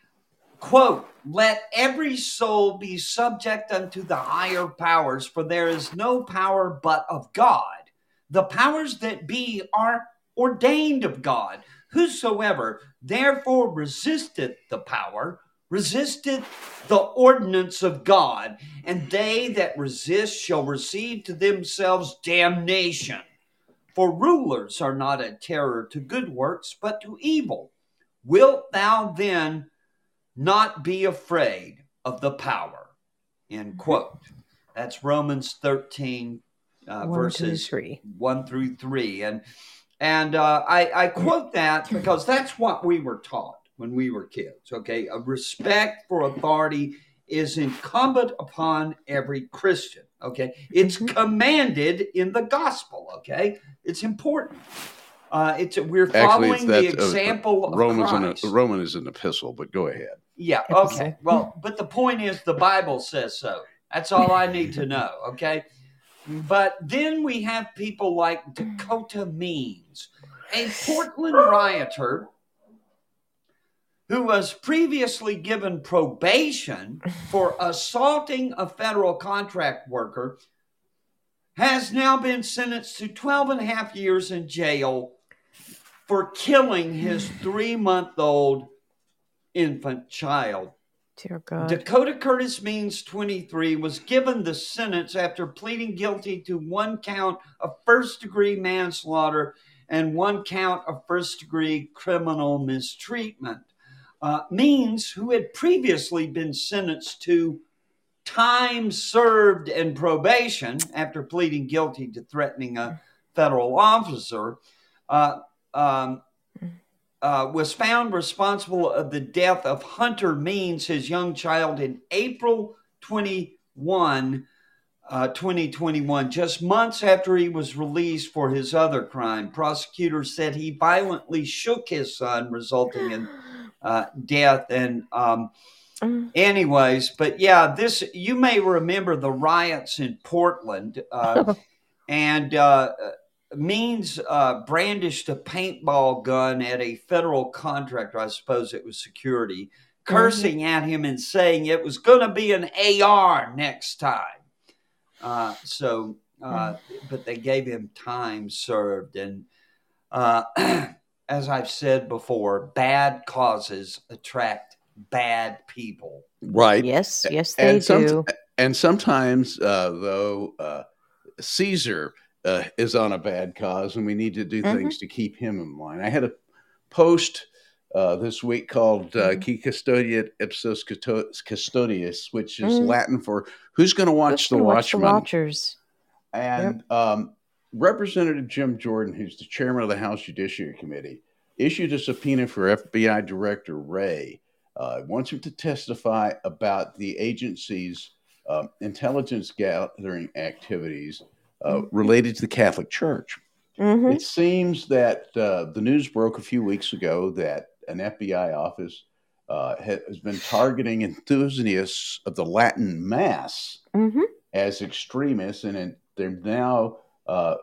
Quote, let every soul be subject unto the higher powers, for there is no power but of God. The powers that be are ordained of God. Whosoever therefore resisteth the power, resisteth the ordinance of God, and they that resist shall receive to themselves damnation. For rulers are not a terror to good works, but to evil. Wilt thou then not be afraid of the power? End quote. That's Romans 13, uh, One, verses three. 1 through 3. And, and uh, I, I quote that because that's what we were taught when we were kids. Okay. A respect for authority is incumbent upon every Christian. Okay. It's Mhm. commanded in the gospel. Okay. It's important. Uh, it's we're Actually, following it's the that, uh, example of Romans Christ. and Roman is an epistle, but go ahead. Yeah, okay. Well, but the point is the Bible says so. That's all I need to know, okay? But then we have people like Dakota Means, a Portland rioter who was previously given probation for assaulting a federal contract worker, has now been sentenced to 12 and a half years in jail for killing his three month old infant child. Dear God. Dakota Curtis Means 23 was given the sentence after pleading guilty to one count of first degree manslaughter and one count of first degree criminal mistreatment. Uh, Means, who had previously been sentenced to time served and probation after pleading guilty to threatening a federal officer. Uh, um, uh, was found responsible of the death of Hunter Means, his young child, in April 21, uh, 2021, just months after he was released for his other crime. Prosecutors said he violently shook his son, resulting in uh, death. And, um, Mm. anyways, but yeah, this you may remember the riots in Portland, uh, and uh, Means uh, brandished a paintball gun at a federal contractor. I suppose it was security, cursing at him and saying it was going to be an AR next time. Uh, so, uh, but they gave him time served, and uh, as I've said before, bad causes attract bad people. Right. Yes, yes, they and, some- do. and sometimes, uh, though, uh, Caesar uh, is on a bad cause, and we need to do Mhm. things to keep him in line. I had a post uh, this week called uh. "Qui custodiet ipsos custodes," which is Mm. Latin for "Who's going to watch the gonna watch the. Watchers. And um, Representative Jim Jordan, who's the chairman of the House Judiciary Committee, issued a subpoena for FBI Director Wray. Uh, wants him to testify about the agency's um, intelligence gathering activities uh, related to the Catholic Church. hmm It seems that uh, the news broke a few weeks ago that an FBI office uh, has been targeting enthusiasts of the Latin Mass hmm as extremists, and it, they're now uh,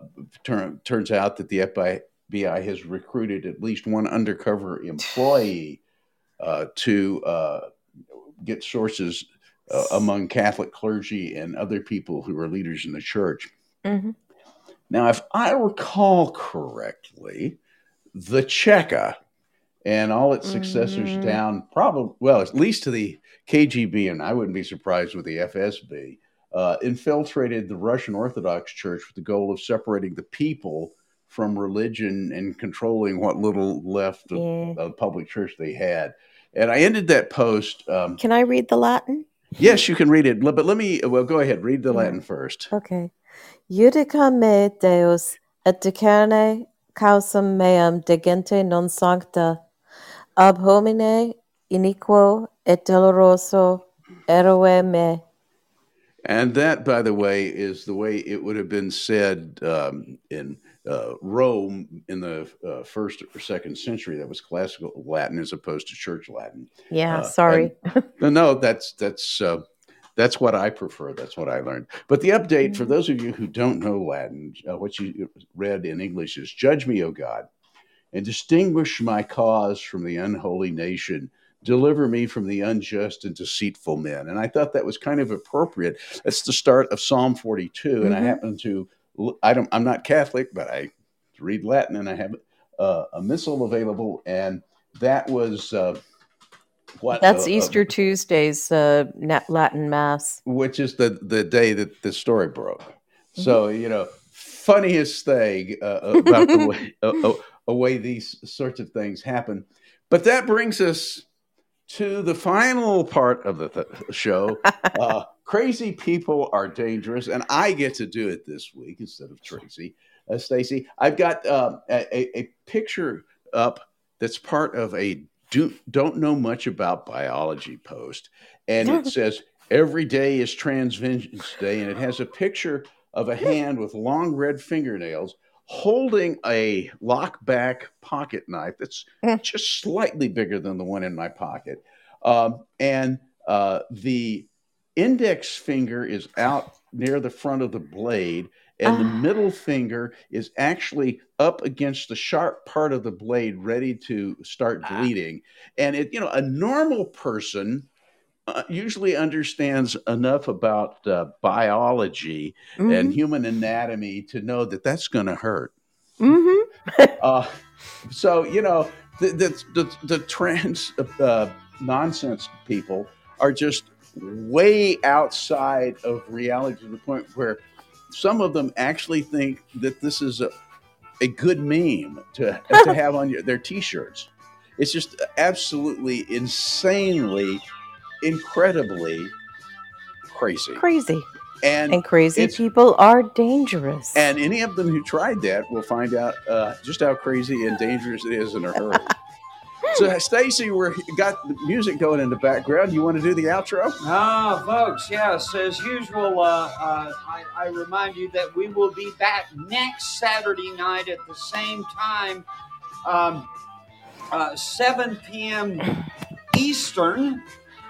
turn, turns out that the FBI has recruited at least one undercover employee uh, to uh, get sources uh, among Catholic clergy and other people who are leaders in the church. Hmm Now, if I recall correctly, the Cheka and all its successors Mhm. down, probably, well, at least to the KGB, and I wouldn't be surprised with the FSB, uh, infiltrated the Russian Orthodox Church with the goal of separating the people from religion and controlling what little left of Yeah. the public church they had. And I ended that post. Um, Can I read the Latin? yes, you can read it, but let me, well, go ahead, read the. Latin first. Okay. Judica me Deus et discerne causam meam de gente non sancta ab homine iniquo et doloroso erue me. And that, by the way, is the way it would have been said um, in uh, Rome in the uh, first or second century. That was classical Latin as opposed to church Latin. Yeah, Uh, sorry. No, no, that's that's uh, that's what I prefer. That's what I learned. But the update for Mhm. those of you who don't know Latin, uh, what you read in English is "Judge me, O God, and distinguish my cause from the unholy nation." Deliver me from the unjust and deceitful men. And I thought that was kind of appropriate. That's the start of Psalm 42. And I Mhm. happen to, I don't, I'm not Catholic, but I read Latin and I have uh, a missal available. And that was uh, what That's Easter Tuesday's uh, Latin Mass. which is the the day that the story broke. So you know, funniest thing uh, about the way uh, uh, way these sorts of things happen. But that brings us to the final part of the th- show. Uh, crazy people are dangerous, and I get to do it this week instead of Tracy. Uh, Stacy, I've got uh, a, a- a picture up that's part of a do, don't know much about biology post, and it says every day is Transvengeance Day, and it has a picture of a hand with long red fingernails holding a lockback pocket knife that's just slightly bigger than the one in my pocket. Um, and uh, the index finger is out near the front of the blade, and the Ah. middle finger is actually up against the sharp part of the blade, ready to start Ah. bleeding. And it, you know, a normal person uh, usually understands enough about uh, biology and Mhm. human anatomy to know that that's going to hurt. Mhm. Uh, so you know the the the, the trans uh, nonsense people are just way outside of reality to the point where some of them actually think that this is a a good meme to to have on your, their t-shirts. It's just absolutely insanely, incredibly crazy. Crazy. And And crazy people are dangerous. and any of them who tried that will find out uh, just how crazy and dangerous it is in a hurry. so, Stacy, we got the music going in the background. You want to do the outro? Ah, folks, yes, as usual, uh, uh, I, I remind you that we will be back next Saturday night at the same time, um, uh, 7 p.m. Eastern,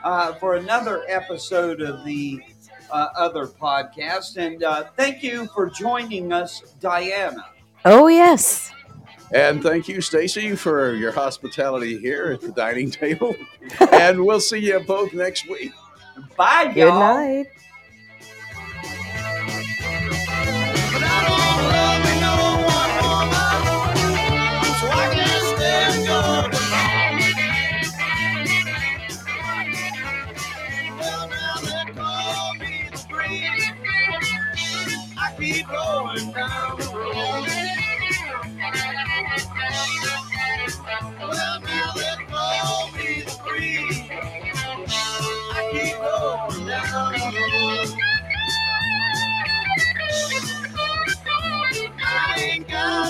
uh, for another episode of the uh, other podcast. And uh, thank you for joining us, Dianna. oh, yes. And thank you, Stacy, for your hospitality here at the dining table. and we'll see you both next week. Bye, Good y'all. Good night. But I